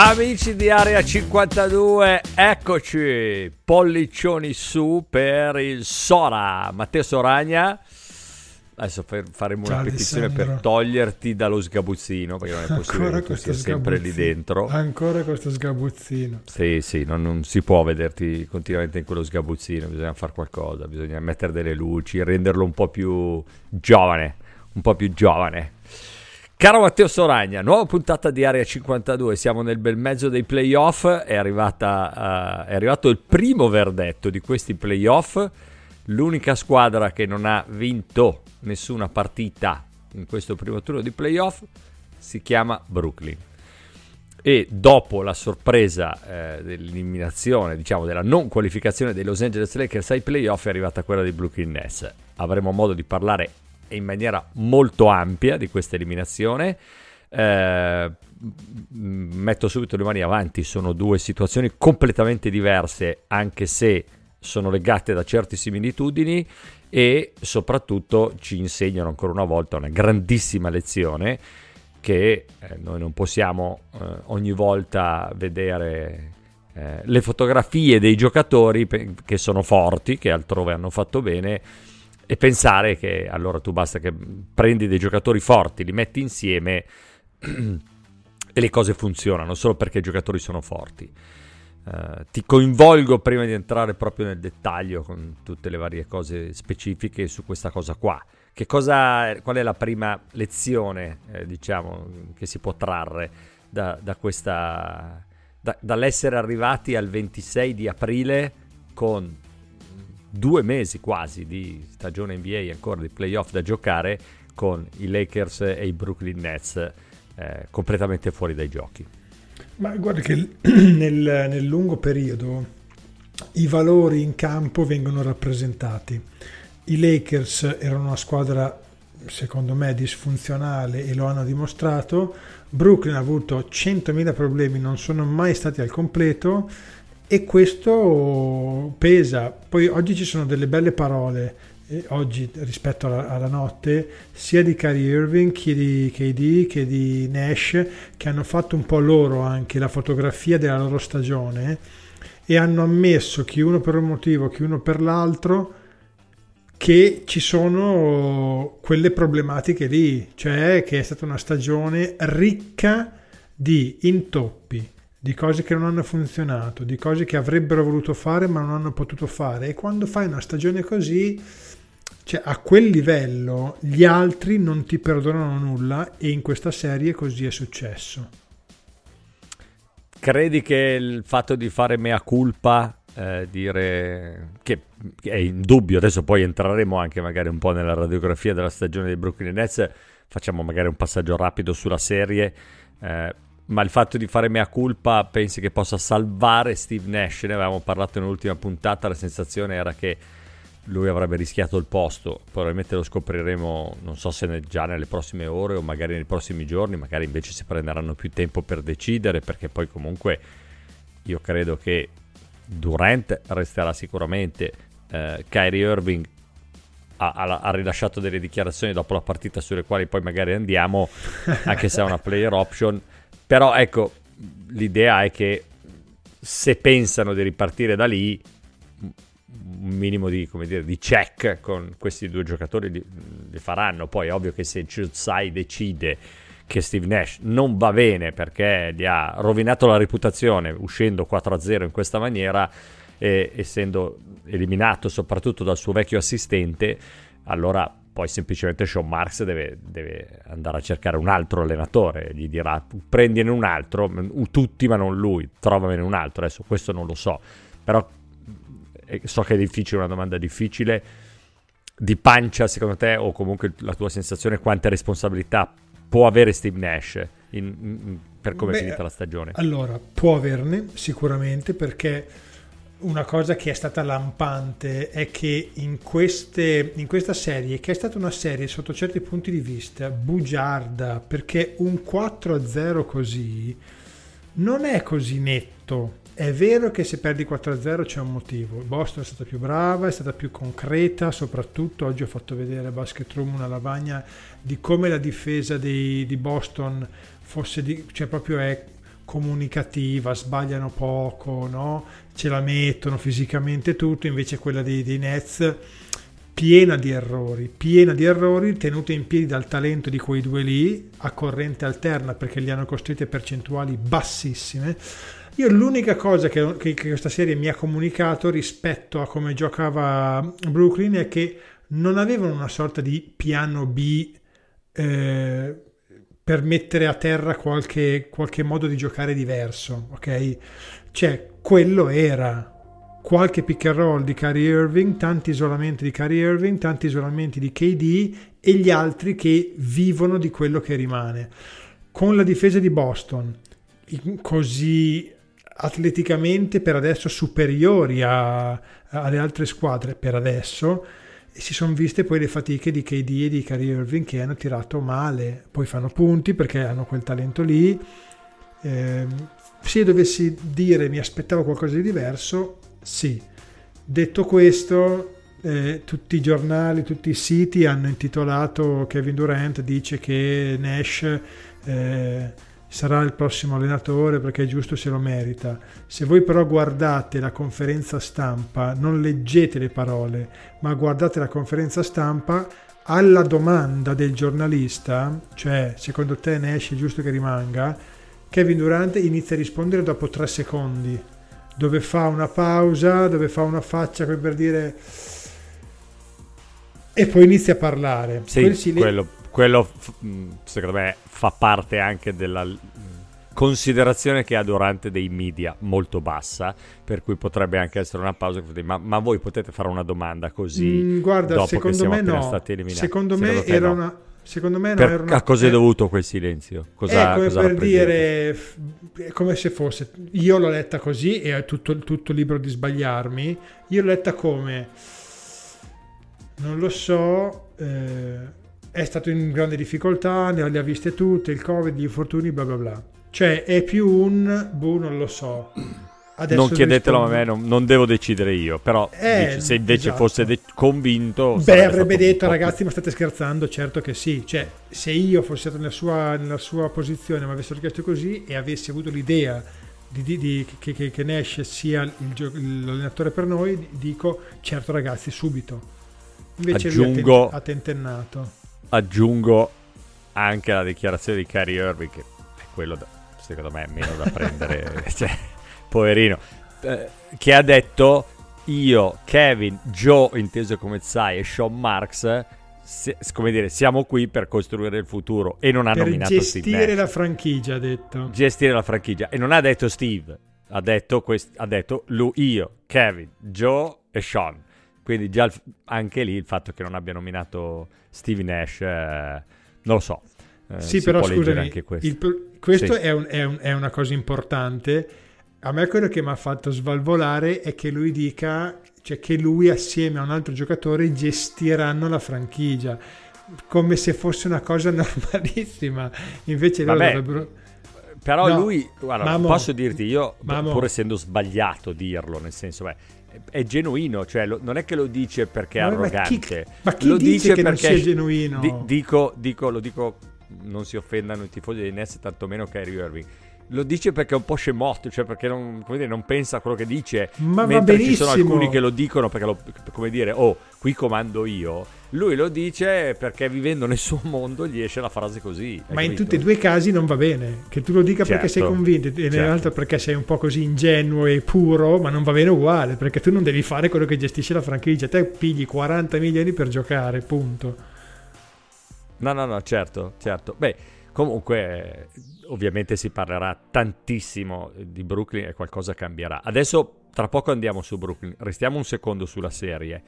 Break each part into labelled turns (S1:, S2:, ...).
S1: Amici di Area 52, eccoci, pollicioni su per il Sora, Matteo Soragna. Adesso faremo
S2: Ciao,
S1: una petizione
S2: Alessandro.
S1: per toglierti dallo sgabuzzino, perché non è possibile che tu sempre lì dentro.
S2: Ancora questo sgabuzzino.
S1: Sì, sì, non, non si può vederti continuamente in quello sgabuzzino, bisogna fare qualcosa, bisogna mettere delle luci, renderlo un po' più giovane, un po' più giovane. Caro Matteo Soragna, nuova puntata di Area 52, siamo nel bel mezzo dei playoff, è, arrivata, eh, è arrivato il primo verdetto di questi playoff, l'unica squadra che non ha vinto nessuna partita in questo primo turno di playoff si chiama Brooklyn e dopo la sorpresa eh, dell'eliminazione, diciamo della non qualificazione dei Los Angeles Lakers ai playoff è arrivata quella di Brooklyn Nets. Avremo modo di parlare in maniera molto ampia di questa eliminazione. Eh, metto subito le mani avanti, sono due situazioni completamente diverse, anche se sono legate da certe similitudini e soprattutto ci insegnano ancora una volta una grandissima lezione che eh, noi non possiamo eh, ogni volta vedere eh, le fotografie dei giocatori che sono forti, che altrove hanno fatto bene, e pensare che allora tu basta che prendi dei giocatori forti, li metti insieme e le cose funzionano solo perché i giocatori sono forti. Eh, ti coinvolgo prima di entrare proprio nel dettaglio con tutte le varie cose specifiche su questa cosa qua. Cosa, qual è la prima lezione, eh, diciamo, che si può trarre da, da questa, da- dall'essere arrivati al 26 di aprile con due mesi quasi di stagione NBA, ancora di playoff da giocare, con i Lakers e i Brooklyn Nets eh, completamente fuori dai giochi.
S2: Ma guarda che nel, nel lungo periodo i valori in campo vengono rappresentati. I Lakers erano una squadra, secondo me, disfunzionale e lo hanno dimostrato. Brooklyn ha avuto 100.000 problemi, non sono mai stati al completo e questo pesa. Poi oggi ci sono delle belle parole, eh, oggi rispetto alla, alla notte, sia di Kyrie Irving che di KD che di Nash, che hanno fatto un po' loro anche la fotografia della loro stagione e hanno ammesso chi uno per un motivo, chi uno per l'altro, che ci sono quelle problematiche lì, cioè che è stata una stagione ricca di intoppi, di cose che non hanno funzionato, di cose che avrebbero voluto fare ma non hanno potuto fare. E quando fai una stagione così, cioè a quel livello, gli altri non ti perdonano nulla e in questa serie così è successo.
S1: Credi che il fatto di fare mea culpa, eh, dire che, è indubbio, adesso poi entreremo anche magari un po' nella radiografia della stagione dei Brooklyn Nets, facciamo magari un passaggio rapido sulla serie, eh, ma il fatto di fare mea culpa pensi che possa salvare Steve Nash? Ne avevamo parlato nell'ultima puntata, la sensazione era che lui avrebbe rischiato il posto, probabilmente lo scopriremo non so se già nelle prossime ore o magari nei prossimi giorni, magari invece si prenderanno più tempo per decidere perché poi comunque io credo che Durant resterà sicuramente, eh, Kyrie Irving ha, ha, ha, rilasciato delle dichiarazioni dopo la partita sulle quali poi magari andiamo, anche se è una player option. Però ecco, l'idea è che se pensano di ripartire da lì, un minimo di, dire, di check con questi due giocatori li, li, faranno. Poi è ovvio che se Chuzai decide che Steve Nash non va bene perché gli ha rovinato la reputazione uscendo 4-0 in questa maniera e essendo eliminato soprattutto dal suo vecchio assistente, allora poi semplicemente Sean Marks deve, deve, andare a cercare un altro allenatore, gli dirà prendine un altro, tutti ma non lui, trovamene un altro, adesso questo non lo so, però eh, so che è difficile, una domanda difficile, di pancia secondo te o comunque la tua sensazione quante responsabilità può avere Steve Nash in, in, per come Beh, è finita la stagione?
S2: Allora, può averne sicuramente perché una cosa che è stata lampante è che in, queste, in questa serie, che è stata una serie sotto certi punti di vista bugiarda, perché un 4-0 così non è così netto. È vero che se perdi 4-0 c'è un motivo. Boston è stata più brava, è stata più concreta, soprattutto oggi ho fatto vedere a Basket Room una lavagna di come la difesa di, di Boston fosse, di, cioè proprio è comunicativa, sbagliano poco, no? ce la mettono fisicamente tutto, invece quella dei, dei Nets piena di errori, piena di errori tenute in piedi dal talento di quei due lì a corrente alterna perché li hanno costruite percentuali bassissime. Io l'unica cosa che, che, che questa serie mi ha comunicato rispetto a come giocava Brooklyn è che non avevano una sorta di piano B eh, per mettere a terra qualche, qualche modo di giocare diverso, ok? Cioè, quello era qualche pick and roll di Kyrie Irving, tanti isolamenti di Kyrie Irving, tanti isolamenti di KD e gli altri che vivono di quello che rimane. Con la difesa di Boston, così atleticamente per adesso superiori a, alle altre squadre, per adesso, e si sono viste poi le fatiche di KD e di Kyrie Irving che hanno tirato male, poi fanno punti perché hanno quel talento lì. Eh, se dovessi dire mi aspettavo qualcosa di diverso, sì. Detto questo, eh, tutti i giornali, tutti i siti hanno intitolato Kevin Durant dice che Nash eh, sarà il prossimo allenatore perché è giusto se lo merita. Se voi però guardate la conferenza stampa, non leggete le parole, ma guardate la conferenza stampa, alla domanda del giornalista, cioè secondo te Nash è giusto che rimanga, Kevin Durant inizia a rispondere dopo tre secondi, dove fa una pausa, dove fa una faccia per dire... E poi inizia a parlare.
S1: Sì, quello quello mm, secondo me fa parte anche della mm, considerazione che ha Durante dei media molto bassa, per cui potrebbe anche essere una pausa. Ma, ma voi potete fare una domanda così? Mm,
S2: guarda, secondo me no. Secondo, secondo me era no. una. Secondo me no,
S1: per,
S2: una,
S1: a cosa è dovuto quel silenzio? Cosa,
S2: è come
S1: cosa
S2: per dire, è come se fosse, io l'ho letta così e è tutto, tutto libero di sbagliarmi, io l'ho letta come, non lo so, eh, è stato in grande difficoltà, ne ha viste tutte, il covid, gli infortuni, bla bla bla. Cioè è più un, boh, non lo so.
S1: Adesso non chiedetelo rispondo. a me, non, non, devo decidere io, però eh, dice, se invece esatto. fosse de- convinto...
S2: Beh, avrebbe detto ragazzi ma state scherzando, certo che sì, cioè se io fossi stato nella sua, nella sua posizione mi avessero chiesto così e avessi avuto l'idea di, di, di, che, che, che, Nash sia il, l'allenatore per noi, dico certo ragazzi subito. Invece
S1: Aggiungo...
S2: lui ha tentennato
S1: aggiungo anche la dichiarazione di Kyrie Irving, che è quello, da, secondo me, meno da prendere, cioè, poverino, eh, che ha detto io, Kevin, Joe, inteso come sai, e Sean Marks, se, come dire, siamo qui per costruire il futuro e non ha
S2: per
S1: nominato
S2: Steve gestire la franchigia, ha detto.
S1: Gestire la franchigia. E non ha detto Steve, ha detto, quest- ha detto lui, io, Kevin, Joe e Sean. Quindi già anche lì il fatto che non abbia nominato Steve Nash, eh, non lo so.
S2: Eh, sì, però scusami, questo, il, questo sì. è, un, è, un, è, una cosa importante. A me quello che mi ha fatto svalvolare è che lui dica, cioè che lui assieme a un altro giocatore gestiranno la franchigia, come se fosse una cosa normalissima. Invece loro
S1: Vabbè.
S2: dovrebbero...
S1: Però no, lui, guarda, Mamo, posso dirti io, Mamo. pur essendo sbagliato dirlo, nel senso, beh, è genuino, cioè lo, non è che lo dice perché è
S2: Ma- ma
S1: arrogante.
S2: chi- ma chi
S1: lo
S2: dice che non
S1: perché
S2: sia genuino?
S1: di- dico, dico, lo dico, non si offendano i tifosi dei Nets, tantomeno Kyrie Irving. Lo dice perché è un po' scemotto, cioè perché non, come dire, non pensa a quello che dice.
S2: Ma
S1: mentre ci sono alcuni che lo dicono perché, lo, come dire, oh, qui comando io. Lui lo dice perché vivendo nel suo mondo gli esce la frase così.
S2: Ma in
S1: capito?
S2: tutti e due i casi non va bene. Che tu lo dica perché sei
S1: Certo,
S2: convinto e
S1: certo.
S2: nell'altro perché sei un po' così ingenuo e puro, ma non va bene uguale, perché tu non devi fare quello che gestisce la franchigia. Te pigli 40 milioni per giocare, punto.
S1: No, no, no, certo, certo. Beh, comunque, ovviamente si parlerà tantissimo di Brooklyn e qualcosa cambierà. Adesso, tra poco andiamo su Brooklyn. Restiamo un secondo sulla serie.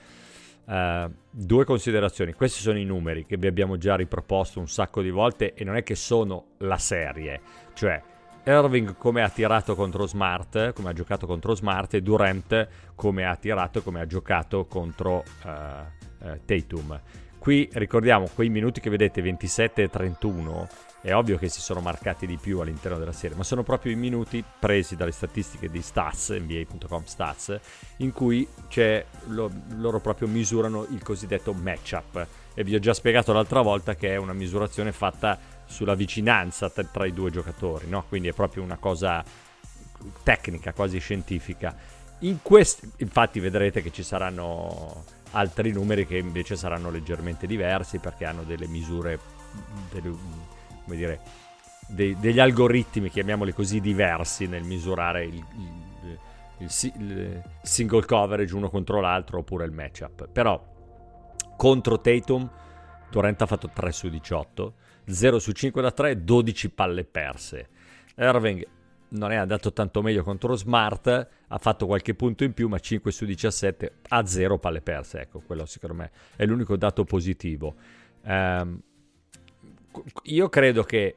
S1: Eh, due considerazioni. Questi sono i numeri che vi abbiamo già riproposto un sacco di volte e non è che sono la serie. Cioè, Irving come ha tirato contro Smart, come ha giocato contro Smart, e Durant come ha tirato, come ha giocato contro eh, eh, Tatum. Qui ricordiamo quei minuti che vedete 27 e 31, è ovvio che si sono marcati di più all'interno della serie, ma sono proprio i minuti presi dalle statistiche di Stats, NBA.com Stats, in cui lo- loro proprio misurano il cosiddetto matchup. E vi ho già spiegato l'altra volta che è una misurazione fatta sulla vicinanza tra, tra i due giocatori, no? Quindi è proprio una cosa tecnica, quasi scientifica. In quest- infatti vedrete che ci saranno altri numeri che invece saranno leggermente diversi perché hanno delle misure, delle- come dire, dei- degli algoritmi, chiamiamoli così, diversi nel misurare il, il- il il single coverage uno contro l'altro oppure il matchup. Però contro Tatum Durant ha fatto 3 su 18, 0 su 5 da 3, 12 palle perse. Irving non è andato tanto meglio contro Smart, ha fatto qualche punto in più, ma 5 su 17 ha 0 palle perse. Ecco, quello secondo me è l'unico dato positivo. Ehm, io credo che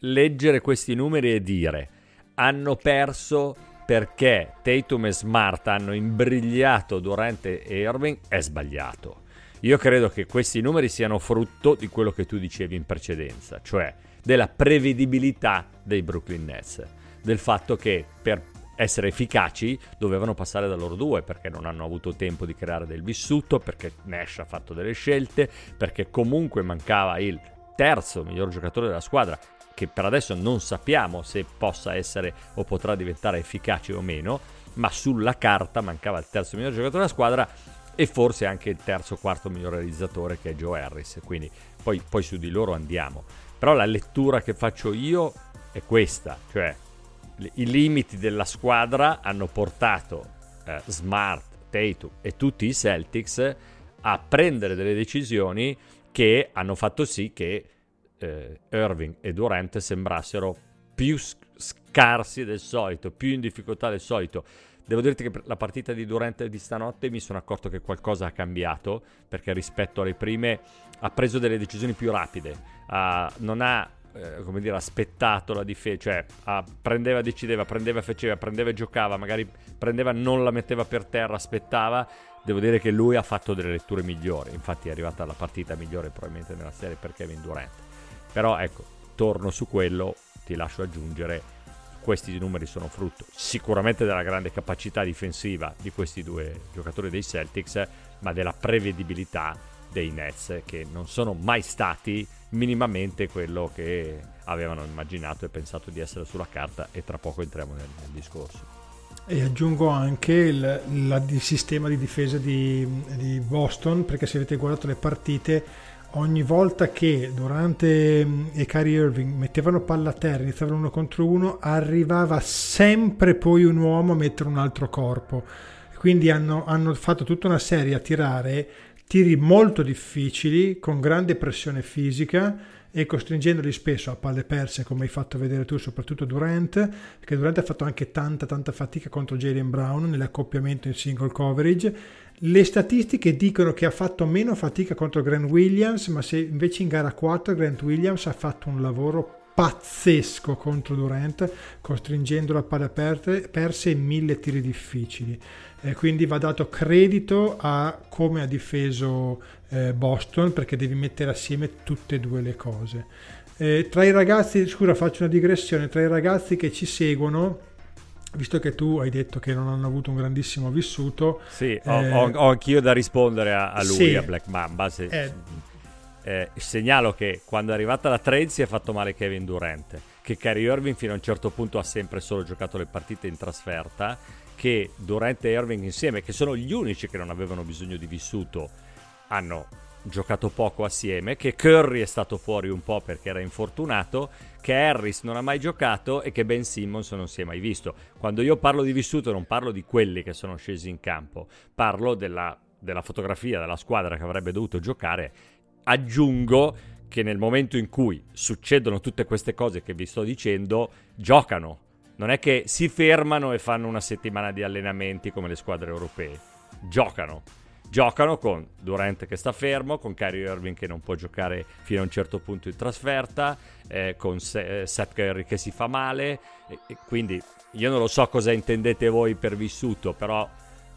S1: leggere questi numeri e dire hanno perso perché Tatum e Smart hanno imbrigliato Durant e Irving è sbagliato. Io credo che questi numeri siano frutto di quello che tu dicevi in precedenza, cioè della prevedibilità dei Brooklyn Nets, del fatto che per essere efficaci dovevano passare da loro due perché non hanno avuto tempo di creare del vissuto, perché Nash ha fatto delle scelte, perché comunque mancava il terzo miglior giocatore della squadra che per adesso non sappiamo se possa essere o potrà diventare efficace o meno, ma sulla carta mancava il terzo miglior giocatore della squadra e forse anche il terzo o quarto miglior realizzatore che è Joe Harris, quindi poi, poi su di loro andiamo. Però la lettura che faccio io è questa, cioè i limiti della squadra hanno portato eh, Smart, Tatum e tutti i Celtics a prendere delle decisioni che hanno fatto sì che eh, Irving e Durant sembrassero più scarsi del solito, più in difficoltà del solito. Devo dirti che la partita di Durant di stanotte mi sono accorto che qualcosa ha cambiato perché rispetto alle prime ha preso delle decisioni più rapide, ha- non ha eh, come dire, aspettato la difesa, cioè ah, prendeva, decideva, prendeva, faceva, prendeva e giocava, magari prendeva, non la metteva per terra, aspettava. Devo dire che lui ha fatto delle letture migliori, infatti è arrivata la partita migliore probabilmente nella serie per Kevin Durant. Però ecco, torno su quello, ti lascio aggiungere, questi numeri sono frutto sicuramente della grande capacità difensiva di questi due giocatori dei Celtics, ma della prevedibilità dei Nets che non sono mai stati minimamente quello che avevano immaginato e pensato di essere sulla carta e tra poco entriamo nel, nel discorso.
S2: E aggiungo anche il, la- il sistema di difesa di, di Boston, perché se avete guardato le partite, ogni volta che Durante e Kyrie Irving mettevano palla a terra, iniziavano uno contro uno, arrivava sempre poi un uomo a mettere un altro corpo. Quindi hanno, hanno fatto tutta una serie a tirare tiri molto difficili, con grande pressione fisica e costringendoli spesso a palle perse, come hai fatto vedere tu, soprattutto Durant, perché Durant ha fatto anche tanta tanta fatica contro Jalen Brown nell'accoppiamento in single coverage. Le statistiche dicono che ha fatto meno fatica contro Grant Williams, ma se invece in gara 4 Grant Williams ha fatto un lavoro pazzesco contro Durant, costringendolo a palle perse in mille tiri difficili. Eh, quindi va dato credito a come ha difeso eh, Boston perché devi mettere assieme tutte e due le cose. Eh, tra i ragazzi, scusa, faccio una digressione, tra i ragazzi che ci seguono visto che tu hai detto che non hanno avuto un grandissimo vissuto,
S1: Sì, ho,
S2: eh,
S1: ho- ho anch'io da rispondere a, a lui,
S2: sì.
S1: a Black Mamba. se-
S2: Eh.
S1: eh, segnalo che quando è arrivata la trade si è fatto male Kevin Durant, che Kyrie Irving fino a un certo punto ha sempre solo giocato le partite in trasferta, che Durant e Irving insieme, che sono gli unici che non avevano bisogno di vissuto, hanno giocato poco assieme, che Curry è stato fuori un po' perché era infortunato, che Harris non ha mai giocato e che Ben Simmons non si è mai visto. Quando io parlo di vissuto non parlo di quelli che sono scesi in campo, parlo della, della fotografia della squadra che avrebbe dovuto giocare. Aggiungo che nel momento in cui succedono tutte queste cose che vi sto dicendo, giocano. Non è che si fermano e fanno una settimana di allenamenti come le squadre europee. Giocano giocano con Durant che sta fermo, con Kyrie Irving che non può giocare fino a un certo punto in trasferta, eh, con Se- eh, Seth Curry che si fa male, e- e quindi io non lo so cosa intendete voi per vissuto, però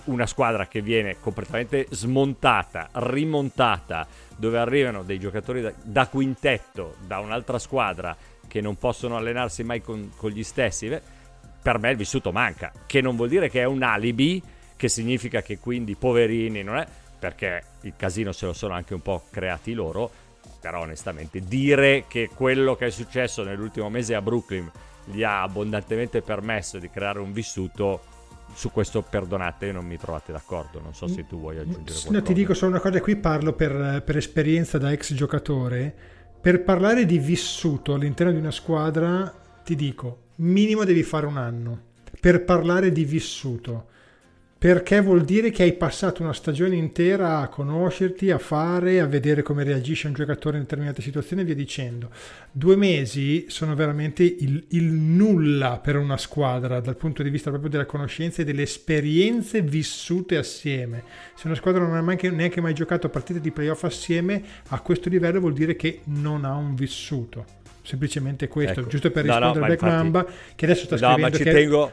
S1: una squadra che viene completamente smontata, rimontata, dove arrivano dei giocatori da, da quintetto da un'altra squadra che non possono allenarsi mai con, con gli stessi, per me il vissuto manca, che non vuol dire che è un alibi, che significa che quindi poverini non è, perché il casino se lo sono anche un po' creati loro, però onestamente dire che quello che è successo nell'ultimo mese a Brooklyn gli ha abbondantemente permesso di creare un vissuto, su questo perdonate, non mi trovate d'accordo, non so se tu vuoi aggiungere
S2: No,
S1: qualcosa.
S2: ti dico solo una cosa, qui parlo per, per esperienza da ex giocatore. Per parlare di vissuto all'interno di una squadra, ti dico, minimo devi fare un anno. Per parlare di vissuto. Perché vuol dire che hai passato una stagione intera a conoscerti, a fare, a vedere come reagisce un giocatore in determinate situazioni e via dicendo. Due mesi sono veramente il, il nulla per una squadra dal punto di vista proprio della conoscenza e delle esperienze vissute assieme. Se una squadra non ha neanche, neanche mai giocato partite di playoff assieme, a questo livello vuol dire che non ha un vissuto. Semplicemente questo,
S1: Ecco.
S2: giusto per
S1: No, no,
S2: rispondere
S1: ma
S2: a Black
S1: infatti-
S2: Mamba, che adesso sta
S1: No, ma
S2: scrivendo
S1: ci
S2: che...
S1: tengo.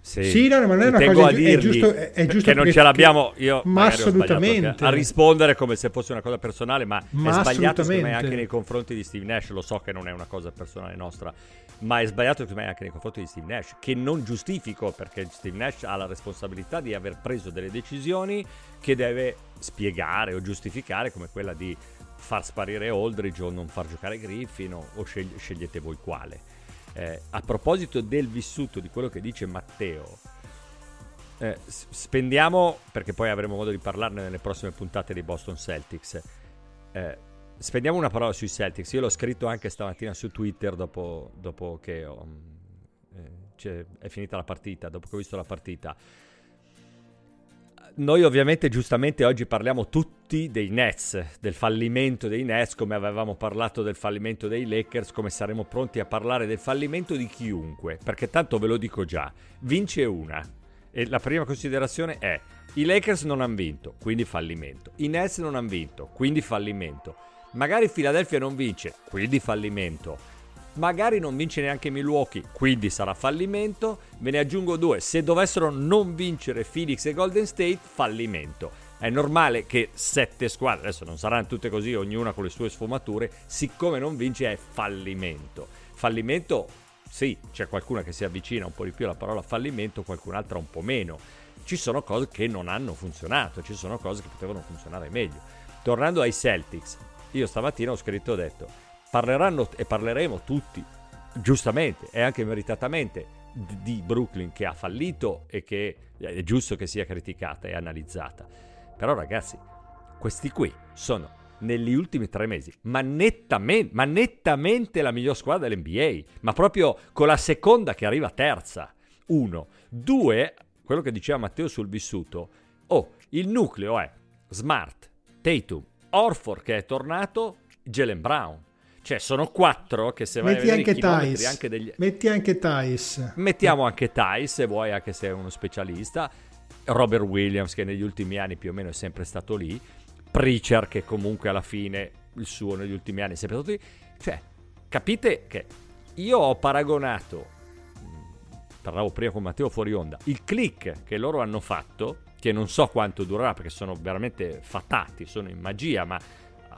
S1: Sì,
S2: Sì, no, ma non è una cosa gi- è giusto- è- è giusto
S1: che non ce l'abbiamo. Io
S2: Ma assolutamente.
S1: a rispondere come se fosse una cosa personale, ma,
S2: Ma
S1: è sbagliato secondo me anche nei confronti di Steve Nash. Lo so che non è una cosa personale nostra, ma è sbagliato secondo me anche nei confronti di Steve Nash, che non giustifico perché Steve Nash ha la responsabilità di aver preso delle decisioni che deve spiegare o giustificare, come quella di far sparire Aldridge o non far giocare Griffin o, o scegli- scegliete voi quale. Eh, a proposito del vissuto di quello che dice Matteo, eh, spendiamo, perché poi avremo modo di parlarne nelle prossime puntate di Boston Celtics. eh, spendiamo una parola sui Celtics. Io l'ho scritto anche stamattina su Twitter dopo, dopo che ho, mm, eh, è finita la partita, dopo che ho visto la partita. Noi ovviamente giustamente oggi parliamo tutti dei Nets, del fallimento dei Nets, come avevamo parlato del fallimento dei Lakers, come saremo pronti a parlare del fallimento di chiunque, perché tanto ve lo dico già, vince una. E la prima considerazione è, i Lakers non hanno vinto, quindi fallimento. I Nets non hanno vinto, quindi fallimento. Magari Philadelphia non vince, quindi fallimento. Magari non vince neanche Milwaukee, quindi sarà fallimento. Ve ne aggiungo due. Se dovessero non vincere Phoenix e Golden State, fallimento. È normale che sette squadre, adesso non saranno tutte così, ognuna con le sue sfumature, siccome non vince è fallimento. Fallimento, sì, c'è qualcuna che si avvicina un po' di più alla parola fallimento, qualcun'altra un po' meno. Ci sono cose che non hanno funzionato, ci sono cose che potevano funzionare meglio. Tornando ai Celtics, io stamattina ho scritto e ho detto, parleranno e parleremo tutti, giustamente e anche meritatamente, di Brooklyn che ha fallito e che è giusto che sia criticata e analizzata. Però ragazzi, questi qui sono negli ultimi tre mesi, ma nettamente, ma nettamente la miglior squadra dell'NBA, ma proprio con la seconda che arriva terza. Uno. Due, quello che diceva Matteo sul vissuto. Oh, il nucleo è Smart, Tatum, Orford che è tornato, Jalen Brown. Cioè sono quattro che se vai
S2: Metti
S1: a vedere
S2: anche Thais.
S1: anche degli...
S2: Metti anche Thais.
S1: Mettiamo anche Ty se vuoi, anche se è uno specialista. Robert Williams, che negli ultimi anni più o meno è sempre stato lì. Pritchard, che comunque alla fine il suo negli ultimi anni è sempre stato lì. Cioè, capite che io ho paragonato, mh, parlavo prima con Matteo fuori onda, il click che loro hanno fatto, che non so quanto durerà perché sono veramente fatati, sono in magia, ma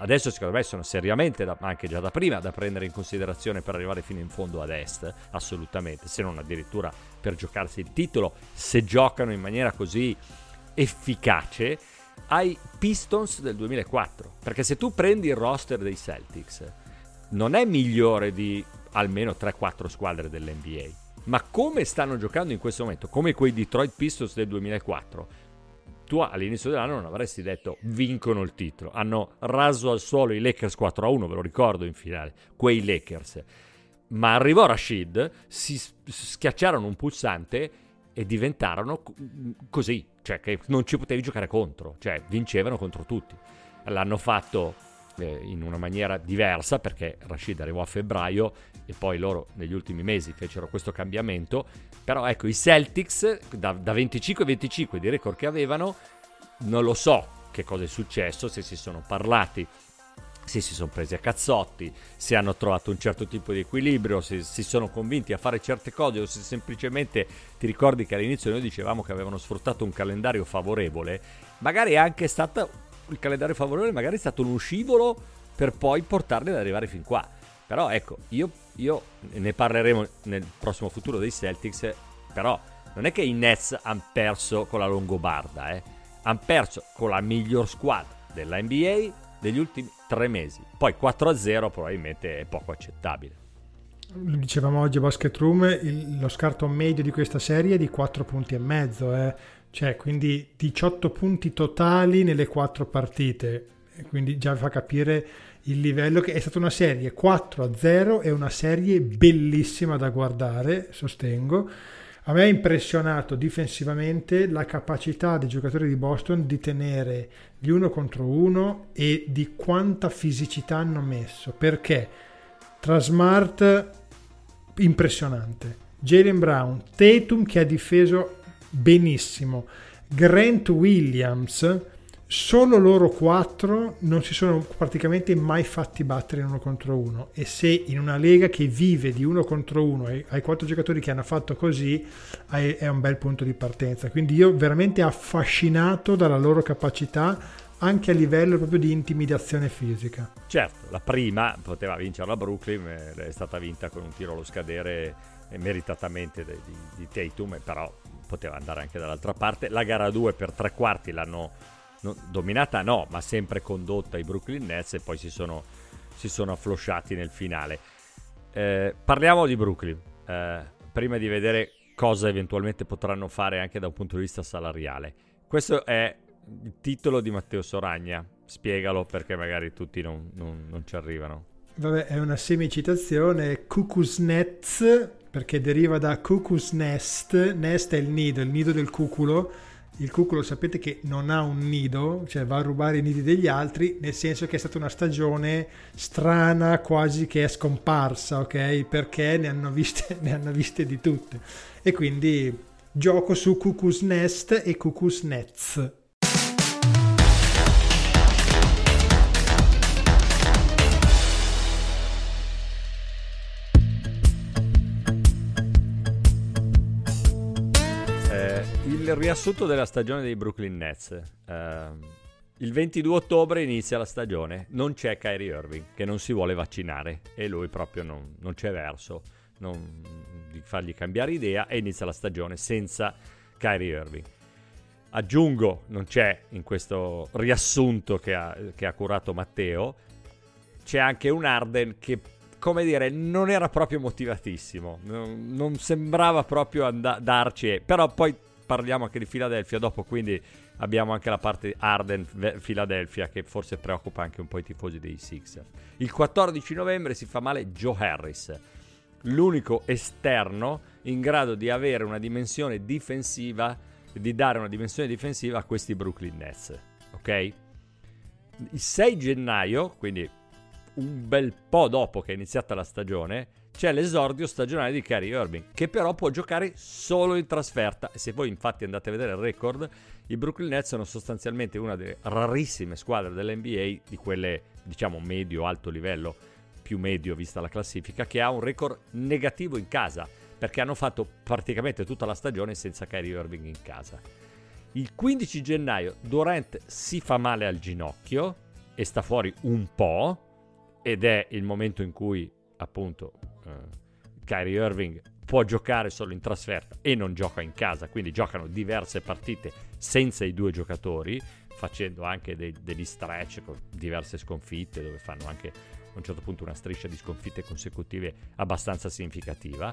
S1: adesso secondo me sono seriamente, da, anche già da prima, da prendere in considerazione per arrivare fino in fondo ad est, assolutamente, se non addirittura per giocarsi il titolo, se giocano in maniera così efficace ai Pistons del 2004. Perché se tu prendi il roster dei Celtics, non è migliore di almeno 3-4 squadre dell'NBA. Ma come stanno giocando in questo momento, come quei Detroit Pistons del 2004, tu all'inizio dell'anno non avresti detto vincono il titolo. Hanno raso al suolo i Lakers 4-1, ve lo ricordo in finale, quei Lakers. Ma arrivò Rashid, si schiacciarono un pulsante e diventarono così, cioè che non ci potevi giocare contro, cioè vincevano contro tutti. L'hanno fatto eh, in una maniera diversa perché Rashid arrivò a febbraio e poi loro negli ultimi mesi fecero questo cambiamento, però ecco i Celtics da, da 25-25 di record che avevano, non lo so che cosa è successo, se si sono parlati se si sono presi a cazzotti, se hanno trovato un certo tipo di equilibrio, se si sono convinti a fare certe cose o se semplicemente ti ricordi che all'inizio noi dicevamo che avevano sfruttato un calendario favorevole, magari è anche stato il calendario favorevole, magari è stato uno scivolo per poi portarli ad arrivare fin qua. Però ecco, io, io ne parleremo nel prossimo futuro dei Celtics, però non è che i Nets hanno perso con la Longobarda, eh. hanno perso con la miglior squadra della NBA degli ultimi tre mesi. Poi 4-0 probabilmente è poco accettabile.
S2: Dicevamo oggi a Basket Room, il, lo scarto medio di questa serie è di 4 punti e mezzo, eh. cioè quindi 18 punti totali nelle 4 partite, quindi già fa capire il livello che è stata una serie 4 0 e una serie bellissima da guardare, sostengo a me ha impressionato difensivamente la capacità dei giocatori di Boston di tenere gli uno contro uno e di quanta fisicità hanno messo. Perché tra Smart impressionante, Jalen Brown, Tatum che ha difeso benissimo, Grant Williams solo loro quattro non si sono praticamente mai fatti battere in uno contro uno. E se in una lega che vive di uno contro uno hai quattro giocatori che hanno fatto così è un bel punto di partenza. Quindi io veramente affascinato dalla loro capacità anche a livello proprio di intimidazione fisica.
S1: Certo la prima poteva vincere la Brooklyn è stata vinta con un tiro allo scadere meritatamente di, di, di Tatum però poteva andare anche dall'altra parte. La gara 2 per tre quarti l'hanno no, dominata no, ma sempre condotta i Brooklyn Nets e poi si sono, si sono afflosciati nel finale. Eh, parliamo di Brooklyn, eh, prima di vedere cosa eventualmente potranno fare anche da un punto di vista salariale. Questo è il titolo di Matteo Soragna, spiegalo perché magari tutti non, non, non ci arrivano.
S2: Vabbè, è una semicitazione, Cuckoo's Nets, perché deriva da Cuckoo's Nest, Nest è il nido, il nido del cuculo, il cuculo sapete che non ha un nido, cioè va a rubare i nidi degli altri, nel senso che è stata una stagione strana, quasi che è scomparsa, ok? Perché ne hanno viste, ne hanno viste di tutte. E quindi gioco su Cuckoo's Nest e Cuckoo's Nets.
S1: Il riassunto della stagione dei Brooklyn Nets. Uh, il 22 ottobre inizia la stagione, non c'è Kyrie Irving che non si vuole vaccinare e lui proprio non, non c'è verso non, di fargli cambiare idea e inizia la stagione senza Kyrie Irving. Aggiungo, non c'è in questo riassunto che ha, che ha curato Matteo, c'è anche un Arden che come dire, non era proprio motivatissimo, non, sembrava proprio and- darci, però poi parliamo anche di Philadelphia dopo, quindi abbiamo anche la parte di Arden Philadelphia che forse preoccupa anche un po' i tifosi dei Sixers. Il 14 novembre si fa male Joe Harris, l'unico esterno in grado di avere una dimensione difensiva, di dare una dimensione difensiva a questi Brooklyn Nets, ok? Il 6 gennaio, quindi un bel po' dopo che è iniziata la stagione, c'è l'esordio stagionale di Kyrie Irving, che però può giocare solo in trasferta. E se voi infatti andate a vedere il record, i Brooklyn Nets sono sostanzialmente una delle rarissime squadre dell'NBA, di quelle diciamo medio-alto livello, più medio vista la classifica, che ha un record negativo in casa, perché hanno fatto praticamente tutta la stagione senza Kyrie Irving in casa. Il 15 gennaio Durant si fa male al ginocchio e sta fuori un po' ed è il momento in cui appunto Kyrie Irving può giocare solo in trasferta e non gioca in casa, quindi giocano diverse partite senza i due giocatori, facendo anche dei, degli stretch con diverse sconfitte dove fanno anche a un certo punto una striscia di sconfitte consecutive abbastanza significativa.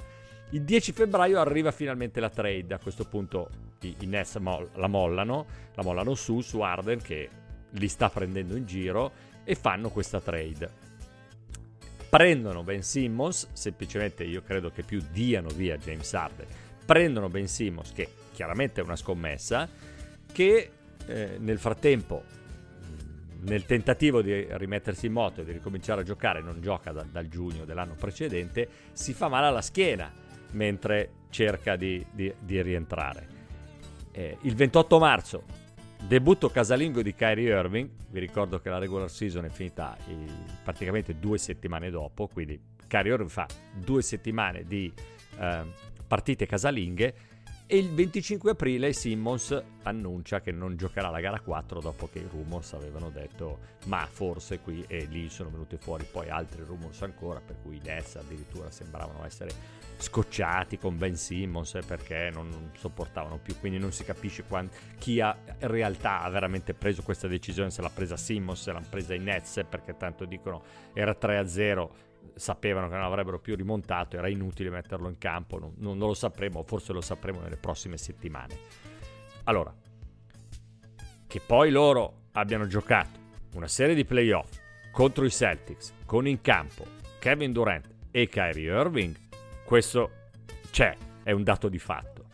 S1: Il 10 febbraio arriva finalmente la trade, a questo punto i, i Nets mo- la mollano, la mollano su, su Arden che li sta prendendo in giro e fanno questa trade. Prendono Ben Simmons, semplicemente io credo che più diano via James Arden, prendono Ben Simmons che chiaramente è una scommessa, che eh, nel frattempo nel tentativo di rimettersi in moto e di ricominciare a giocare, non gioca da, dal giugno dell'anno precedente, si fa male alla schiena mentre cerca di, di, di rientrare. Eh, il 28 marzo, debutto casalingo di Kyrie Irving, vi ricordo che la regular season è finita eh, praticamente due settimane dopo, quindi Kyrie Irving fa due settimane di eh, partite casalinghe e il 25 aprile Simmons annuncia che non giocherà la gara 4 dopo che i rumors avevano detto ma forse qui e lì sono venuti fuori poi altri rumors ancora per cui i Nets addirittura sembravano essere scocciati con Ben Simmons perché non, sopportavano più quindi non si capisce quant- chi ha in realtà ha veramente preso questa decisione se l'ha presa Simmons se l'ha presa i Nets perché tanto dicono era 3-0 sapevano che non avrebbero più rimontato, era inutile metterlo in campo, non, non, lo sapremo, forse lo sapremo nelle prossime settimane. Allora, che poi loro abbiano giocato una serie di playoff contro i Celtics, con in campo Kevin Durant e Kyrie Irving, questo c'è, è un dato di fatto.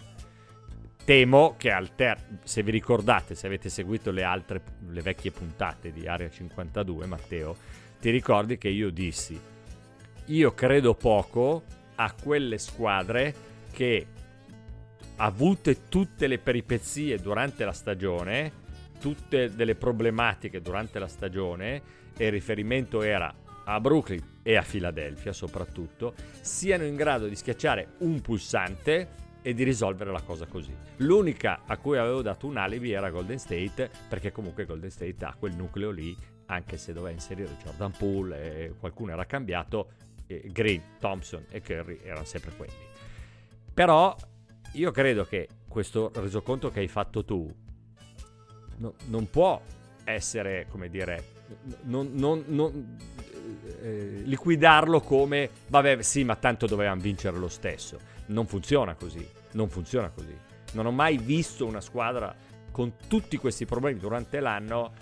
S1: Temo che al ter- se vi ricordate, se avete seguito le altre, le vecchie puntate di Area 52, Matteo, ti ricordi che io dissi io credo poco a quelle squadre che avute tutte le peripezie durante la stagione, tutte delle problematiche durante la stagione, e il riferimento era a Brooklyn e a Filadelfia soprattutto, siano in grado di schiacciare un pulsante e di risolvere la cosa così. L'unica a cui avevo dato un alibi era Golden State, perché comunque Golden State ha quel nucleo lì, anche se doveva inserire Jordan Poole e qualcuno era cambiato, Green, Thompson e Curry erano sempre quelli. Però io credo che questo resoconto che hai fatto tu no, non può essere, come dire, non, non, non eh, liquidarlo come, vabbè sì, ma tanto dovevamo vincere lo stesso. Non funziona così, non funziona così. Non ho mai visto una squadra con tutti questi problemi durante l'anno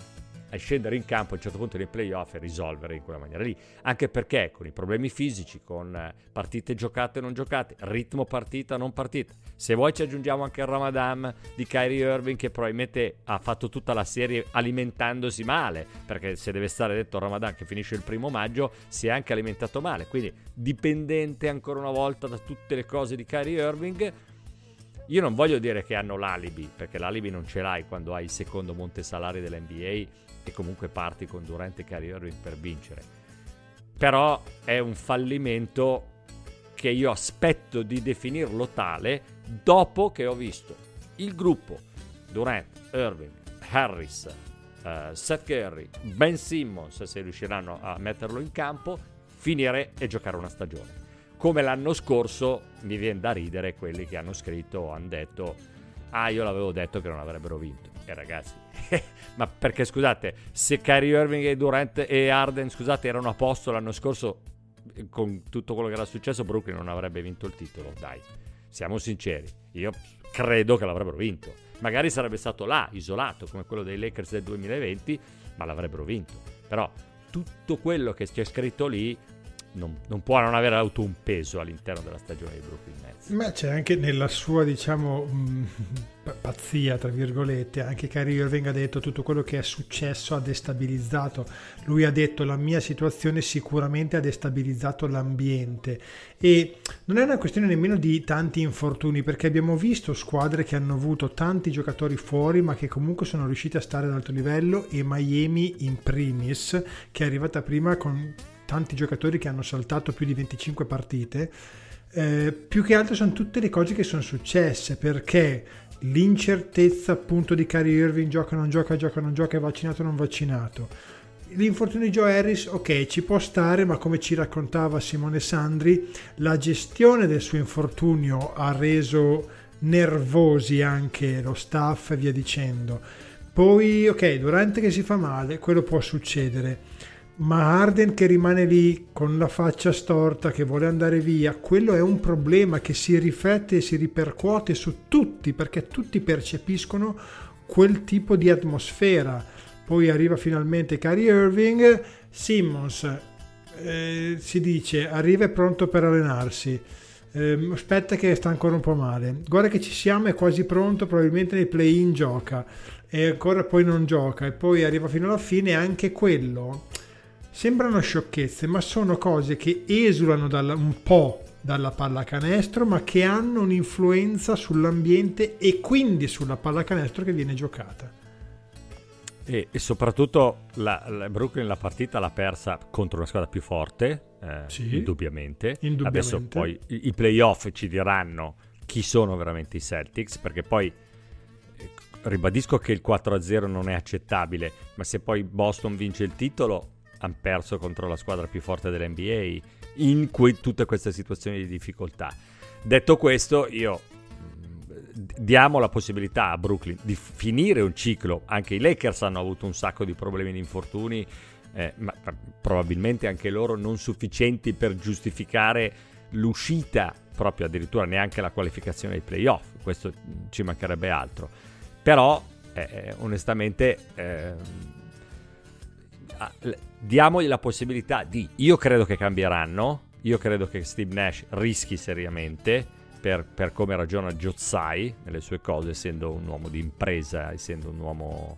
S1: a scendere in campo a un certo punto nei playoff e risolvere in quella maniera lì. Anche perché con i problemi fisici, con eh, partite giocate e non giocate, ritmo partita non partita. Se vuoi ci aggiungiamo anche il Ramadan di Kyrie Irving che probabilmente ha fatto tutta la serie alimentandosi male, perché se deve stare detto Ramadan che finisce il primo maggio si è anche alimentato male, quindi dipendente ancora una volta da tutte le cose di Kyrie Irving. Io non voglio dire che hanno l'alibi, perché l'alibi non ce l'hai quando hai il secondo monte salari dell'NBA e comunque parti con Durant e Irving per vincere. Però è un fallimento che io aspetto di definirlo tale dopo che ho visto il gruppo Durant, Irving, Harris, uh, Seth Curry, Ben Simmons, se riusciranno a metterlo in campo, finire e giocare una stagione. Come l'anno scorso mi viene da ridere quelli che hanno scritto o hanno detto ah io l'avevo detto che non avrebbero vinto. E ragazzi, ma perché scusate, se Kyrie Irving e Durant e Arden, scusate, erano a posto l'anno scorso, con tutto quello che era successo, Brooklyn non avrebbe vinto il titolo, dai. Siamo sinceri, io credo che l'avrebbero vinto. Magari sarebbe stato là, isolato, come quello dei Lakers del 2020, ma l'avrebbero vinto. Però tutto quello che c'è scritto lì non, non, può non aver avuto un peso all'interno della stagione di Brooklyn Nets.
S2: Ma c'è anche nella sua, diciamo, mm, pazzia, tra virgolette, anche Kyrie Irving ha detto tutto quello che è successo ha destabilizzato. Lui ha detto la mia situazione sicuramente ha destabilizzato l'ambiente e non è una questione nemmeno di tanti infortuni perché abbiamo visto squadre che hanno avuto tanti giocatori fuori ma che comunque sono riusciti a stare ad alto livello e Miami in primis che è arrivata prima con tanti giocatori che hanno saltato più di 25 partite, eh, più che altro sono tutte le cose che sono successe perché l'incertezza appunto di Kyrie Irving gioca non gioca, gioca non gioca, è vaccinato non vaccinato, l'infortunio di Joe Harris, ok, ci può stare, ma come ci raccontava Simone Sandri, la gestione del suo infortunio ha reso nervosi anche lo staff e via dicendo. Poi, ok, durante che si fa male, quello può succedere ma Arden che rimane lì con la faccia storta, che vuole andare via, quello è un problema che si riflette e si ripercuote su tutti, perché tutti percepiscono quel tipo di atmosfera. Poi arriva finalmente Kyrie Irving, Simmons eh, si dice arriva e pronto per allenarsi. Eh, aspetta che sta ancora un po' male. Guarda che ci siamo, è quasi pronto, probabilmente nei play-in gioca e ancora poi non gioca e poi arriva fino alla fine anche quello Sembrano sciocchezze, ma sono cose che esulano dalla, un po' dalla pallacanestro, ma che hanno un'influenza sull'ambiente e quindi sulla pallacanestro che viene giocata.
S1: E, e soprattutto la, la Brooklyn la partita l'ha persa contro una squadra più forte, eh, sì, indubbiamente. indubbiamente. Adesso poi i, i playoff ci diranno chi sono veramente i Celtics, perché poi eh, ribadisco che il 4-0 non è accettabile, ma se poi Boston vince il titolo hanno perso contro la squadra più forte dell'NBA in que- tutte queste situazioni di difficoltà. Detto questo, io diamo la possibilità a Brooklyn di finire un ciclo. Anche i Lakers hanno avuto un sacco di problemi di infortuni, eh, ma probabilmente anche loro non sufficienti per giustificare l'uscita, proprio addirittura neanche la qualificazione ai playoff. Questo ci mancherebbe altro. Però, eh, eh onestamente, eh, diamogli la possibilità di... Io credo che cambieranno, io credo che Steve Nash rischi seriamente per, per come ragiona Jozai nelle sue cose, essendo un uomo di impresa, essendo un uomo...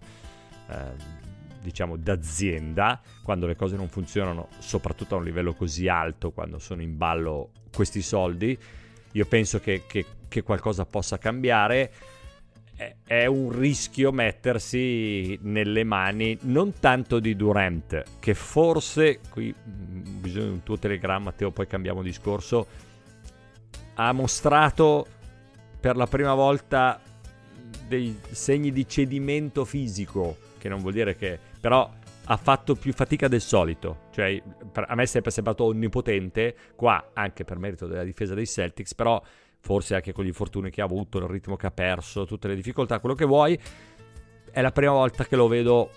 S1: Eh, diciamo d'azienda, quando le cose non funzionano, soprattutto a un livello così alto, quando sono in ballo questi soldi, io penso che, che, che qualcosa possa cambiare è un rischio mettersi nelle mani non tanto di Durant, che forse, qui mm, bisogna un tuo telegramma, Matteo, poi cambiamo discorso, ha mostrato per la prima volta dei segni di cedimento fisico, che non vuol dire che... però ha fatto più fatica del solito, cioè a me è sempre sembrato onnipotente, qua anche per merito della difesa dei Celtics, però forse anche con gli infortuni che ha avuto, il ritmo che ha perso, tutte le difficoltà, quello che vuoi, è la prima volta che lo vedo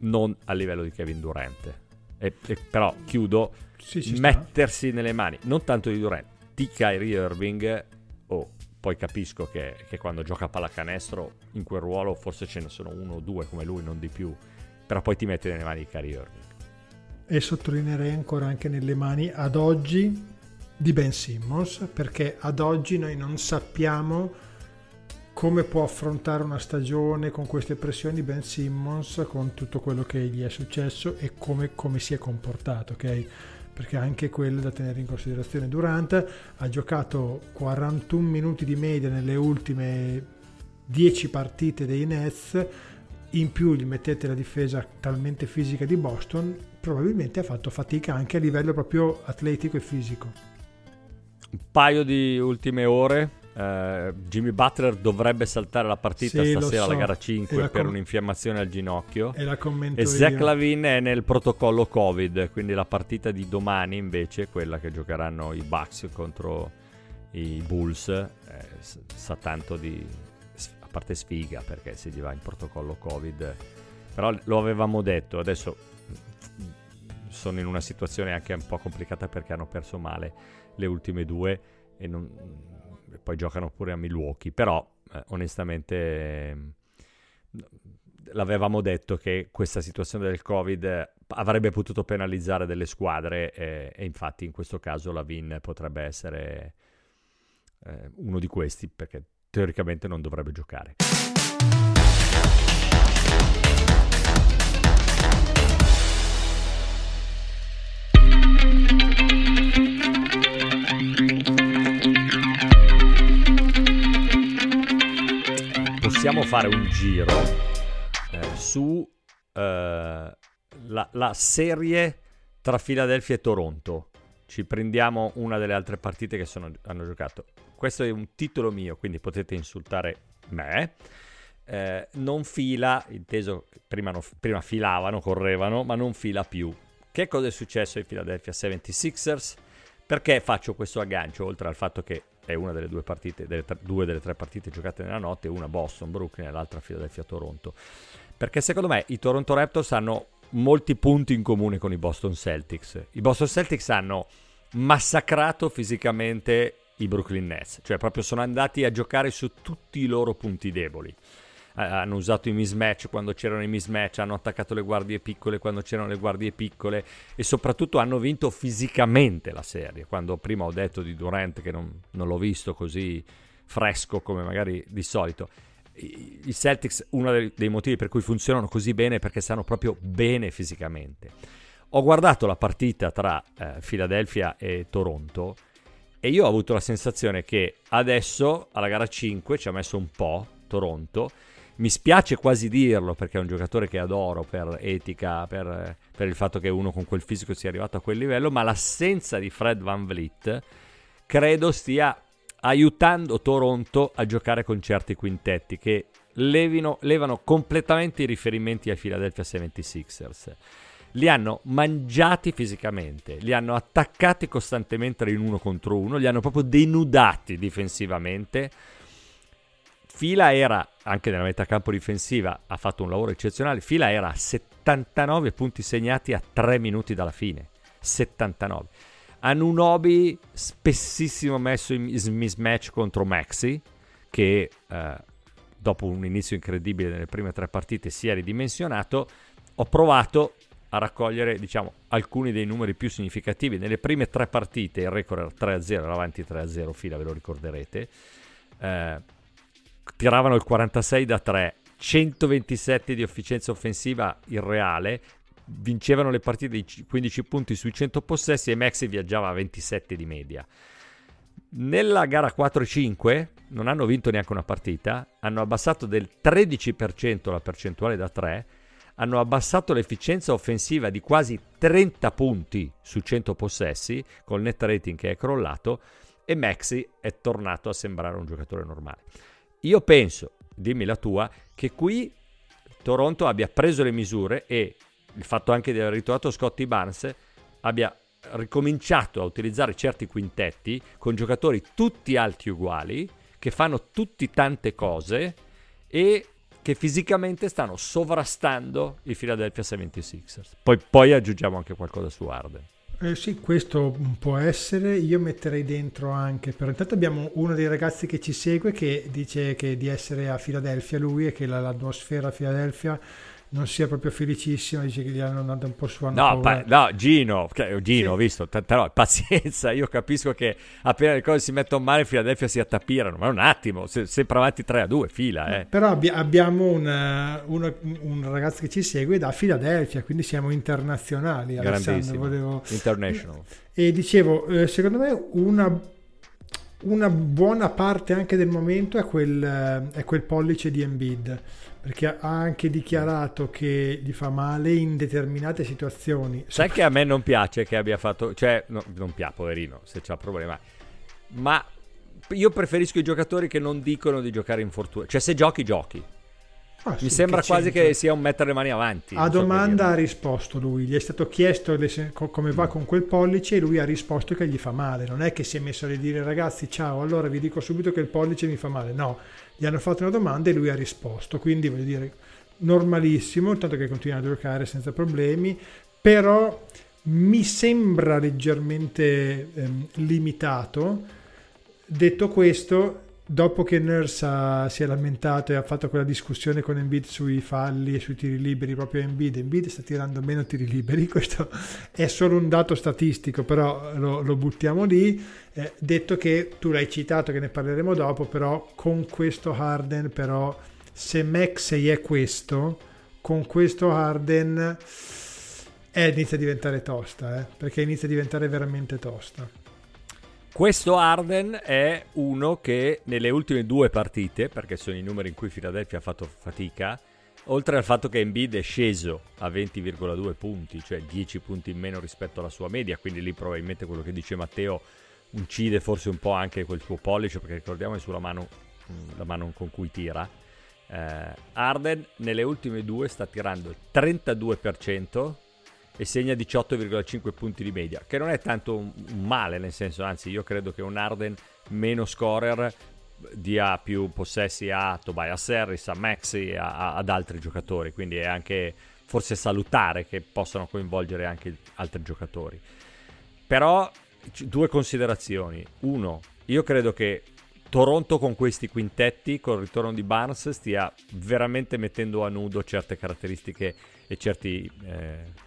S1: non a livello di Kevin Durant. E, e però chiudo, sì, mettersi nelle mani, non tanto di Durant, di Kyrie Irving, oh, poi capisco che, che, quando gioca a pallacanestro in quel ruolo forse ce ne sono uno o due come lui, non di più, però poi ti metti nelle mani di Kyrie Irving.
S2: E sottolineerei ancora anche nelle mani ad oggi di Ben Simmons perché ad oggi noi non sappiamo come può affrontare una stagione con queste pressioni Ben Simmons con tutto quello che gli è successo e come, come si è comportato ok? Perché anche quello da tenere in considerazione. Durant ha giocato 41 minuti di media nelle ultime 10 partite dei Nets in più gli mettete la difesa talmente fisica di Boston probabilmente ha fatto fatica anche a livello proprio atletico e fisico
S1: un paio di ultime ore. Uh, Jimmy Butler dovrebbe saltare la partita sì, stasera so. alla gara 5 per com- un'infiammazione al ginocchio.
S2: E, la
S1: e Zach Lavin è nel protocollo Covid, quindi la partita di domani invece, quella che giocheranno i Bucks contro i Bulls, eh, sa tanto di... a parte sfiga perché si gli va in protocollo Covid. Però lo avevamo detto, adesso sono in una situazione anche un po' complicata perché hanno perso male le ultime due e, non, poi giocano pure a Milwaukee, però eh, onestamente eh, l'avevamo detto che questa situazione del Covid avrebbe potuto penalizzare delle squadre e, e infatti in questo caso la VIN potrebbe essere eh, uno di questi perché teoricamente non dovrebbe giocare. Possiamo fare un giro eh, su eh, la, la, serie tra Philadelphia e Toronto. Ci prendiamo una delle altre partite che sono, hanno giocato. Questo è un titolo mio, quindi potete insultare me. eh, non fila, inteso prima, no, prima filavano, correvano, ma non fila più. Che cosa è successo ai Philadelphia 76ers? Perché faccio questo aggancio, oltre al fatto che è una delle due partite, delle tre, due delle tre partite giocate nella notte, una Boston, Brooklyn e l'altra Philadelphia, Toronto. Perché secondo me i Toronto Raptors hanno molti punti in comune con i Boston Celtics. I Boston Celtics hanno massacrato fisicamente i Brooklyn Nets, cioè proprio sono andati a giocare su tutti i loro punti deboli. Hanno usato i mismatch quando c'erano i mismatch, hanno attaccato le guardie piccole quando c'erano le guardie piccole e soprattutto hanno vinto fisicamente la serie. Quando prima ho detto di Durant che non, non l'ho visto così fresco come magari di solito. I Celtics, uno dei, motivi per cui funzionano così bene è perché stanno proprio bene fisicamente. Ho guardato la partita tra eh, Philadelphia e Toronto e io ho avuto la sensazione che adesso alla gara 5 ci ha messo un po' Toronto. Mi spiace quasi dirlo perché è un giocatore che adoro per etica, per, per il fatto che uno con quel fisico sia arrivato a quel livello, ma l'assenza di Fred Van Vliet credo stia aiutando Toronto a giocare con certi quintetti che levino, levano completamente i riferimenti ai Philadelphia 76ers li hanno mangiati fisicamente, li hanno attaccati costantemente in uno contro uno, li hanno proprio denudati difensivamente. Fila era, anche nella metà campo difensiva, ha fatto un lavoro eccezionale. Fila era a 79 punti segnati a 3 minuti dalla fine. 79. Anunobi spessissimo messo in mismatch contro Maxi, che eh, dopo un inizio incredibile nelle prime tre partite si è ridimensionato. Ho provato a raccogliere diciamo, alcuni dei numeri più significativi. Nelle prime tre partite il record era 3-0, era avanti 3-0 fila, ve lo ricorderete. Eh, tiravano il 46 da 3, 127 di efficienza offensiva irreale, vincevano le partite di 15 punti sui 100 possessi e Maxi viaggiava a 27 di media. Nella gara 4-5 non hanno vinto neanche una partita, hanno abbassato del 13% la percentuale da 3 hanno abbassato l'efficienza offensiva di quasi 30 punti su 100 possessi, col net rating che è crollato, e Maxi è tornato a sembrare un giocatore normale. Io penso, dimmi la tua, che qui Toronto abbia preso le misure e il fatto anche di aver ritrovato Scotty Barnes abbia ricominciato a utilizzare certi quintetti con giocatori tutti alti uguali, che fanno tutti tante cose e che fisicamente stanno sovrastando i Philadelphia 76ers. Poi, poi aggiungiamo anche qualcosa su Arden.
S2: Eh sì, questo può essere. Io metterei dentro anche. Però intanto abbiamo uno dei ragazzi che ci segue che dice che di essere a Filadelfia lui e che l'atmosfera a Filadelfia non sia proprio felicissimo, dice che gli hanno dato un po' su
S1: no, pa- no, Gino, Gino, ho visto, t- però pazienza, io capisco che appena le cose si mettono male Philadelphia si attappirano, ma un attimo, se, sempre avanti 3 a 2, fila. Eh.
S2: Però abbi- abbiamo una, una, un ragazzo che ci segue da Philadelphia, quindi siamo internazionali.
S1: Grandissimo, volevo... international.
S2: E dicevo, eh, secondo me una una buona parte anche del momento è quel, è quel pollice di Embiid perché ha anche dichiarato che gli fa male in determinate situazioni.
S1: Sai che a me non piace che abbia fatto, cioè no, non piace, poverino, se c'ha problemi, ma io preferisco i giocatori che non dicono di giocare in fortuna, cioè se giochi giochi. Ah, Mi sì, sembra che quasi che sia un mettere le mani avanti.
S2: A domanda so ha risposto lui, gli è stato chiesto le, come va con quel pollice e lui ha risposto che gli fa male. Non è che si è messo a dire ragazzi ciao, allora vi dico subito che il pollice mi fa male. No, gli hanno fatto una domanda e lui ha risposto. Quindi voglio dire, normalissimo, tanto che continua a giocare senza problemi, però mi sembra leggermente ehm, limitato. Detto questo, dopo che Nurse ha, si è lamentato e ha fatto quella discussione con Embiid sui falli e sui tiri liberi, proprio Embiid, Embiid sta tirando meno tiri liberi, questo è solo un dato statistico, però lo, lo buttiamo lì. Eh, detto che tu l'hai citato, che ne parleremo dopo, però con questo Harden, però se Maxey è questo, con questo Harden eh, inizia a diventare tosta, eh, perché inizia a diventare veramente tosta.
S1: Questo Arden è uno che nelle ultime due partite, perché sono i numeri in cui Philadelphia ha fatto fatica, oltre al fatto che Embiid è sceso a 20,2 punti, cioè 10 punti in meno rispetto alla sua media, quindi lì probabilmente quello che dice Matteo incide forse un po' anche quel suo pollice, perché ricordiamo è sulla mano, la mano con cui tira. Eh, Arden nelle ultime due sta tirando il 32% e segna 18,5 punti di media, che non è tanto un, male, nel senso, anzi io credo che un Arden meno scorer dia più possessi a Tobias Harris, a Maxi, a, a, ad altri giocatori, quindi è anche forse salutare che possano coinvolgere anche altri giocatori. Però due considerazioni. Uno, io credo che Toronto con questi quintetti, con il ritorno di Barnes, stia veramente mettendo a nudo certe caratteristiche e certi... Eh,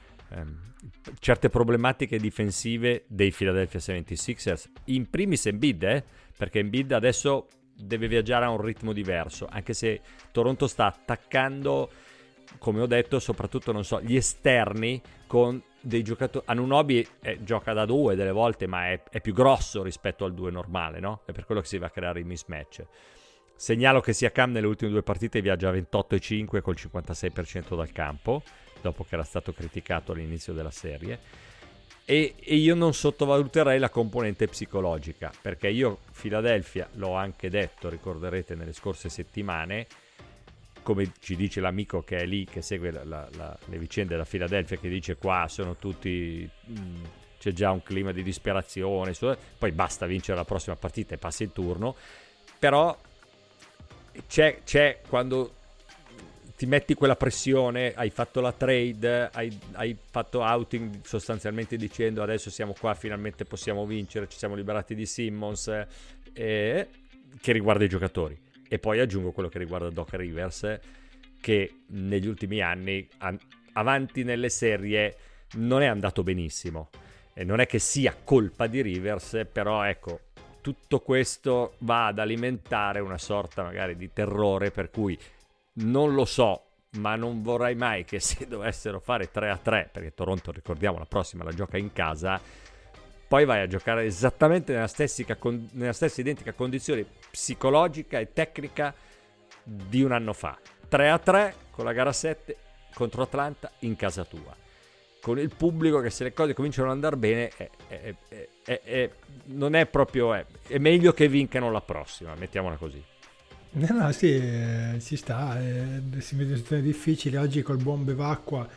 S1: certe problematiche difensive dei Philadelphia 76ers. In primis Embiid, eh? perché Embiid adesso deve viaggiare a un ritmo diverso, anche se Toronto sta attaccando, come ho detto, soprattutto non so, gli esterni con dei giocatori. Anunobi eh, gioca da due delle volte, ma è, è, più grosso rispetto al due normale, no? È per quello che si va a creare i mismatch. Segnalo che sia Cam nelle ultime due partite viaggia a 28,5 col 56% dal campo dopo che era stato criticato all'inizio della serie. E, e, io non sottovaluterei la componente psicologica, perché io Philadelphia, l'ho anche detto, ricorderete nelle scorse settimane, come ci dice l'amico che è lì, che segue la, la, la, le vicende della Philadelphia, che dice qua sono tutti... Mh, c'è già un clima di disperazione, poi basta vincere la prossima partita e passi il turno, però c'è, c'è quando ti metti quella pressione, hai fatto la trade, hai, hai, fatto outing sostanzialmente dicendo adesso siamo qua, finalmente possiamo vincere, ci siamo liberati di Simmons, eh, che riguarda i giocatori. E poi aggiungo quello che riguarda Doc Rivers, che negli ultimi anni, an- avanti nelle serie, non è andato benissimo. E non è che sia colpa di Rivers, però ecco, tutto questo va ad alimentare una sorta magari di terrore per cui non lo so, ma non vorrei mai che se dovessero fare 3 a 3, perché Toronto, ricordiamo, la prossima la gioca in casa, poi vai a giocare esattamente nella stessa, nella stessa identica condizione psicologica e tecnica di un anno fa. 3 a 3 con la gara 7 contro Atlanta in casa tua. Con il pubblico che se le cose cominciano ad andare bene, è, è, è, non è proprio... è meglio che vincano la prossima, mettiamola così.
S2: No, no, sì, eh, ci sta, eh, si vede situazioni difficili. Oggi col buon Bevacqua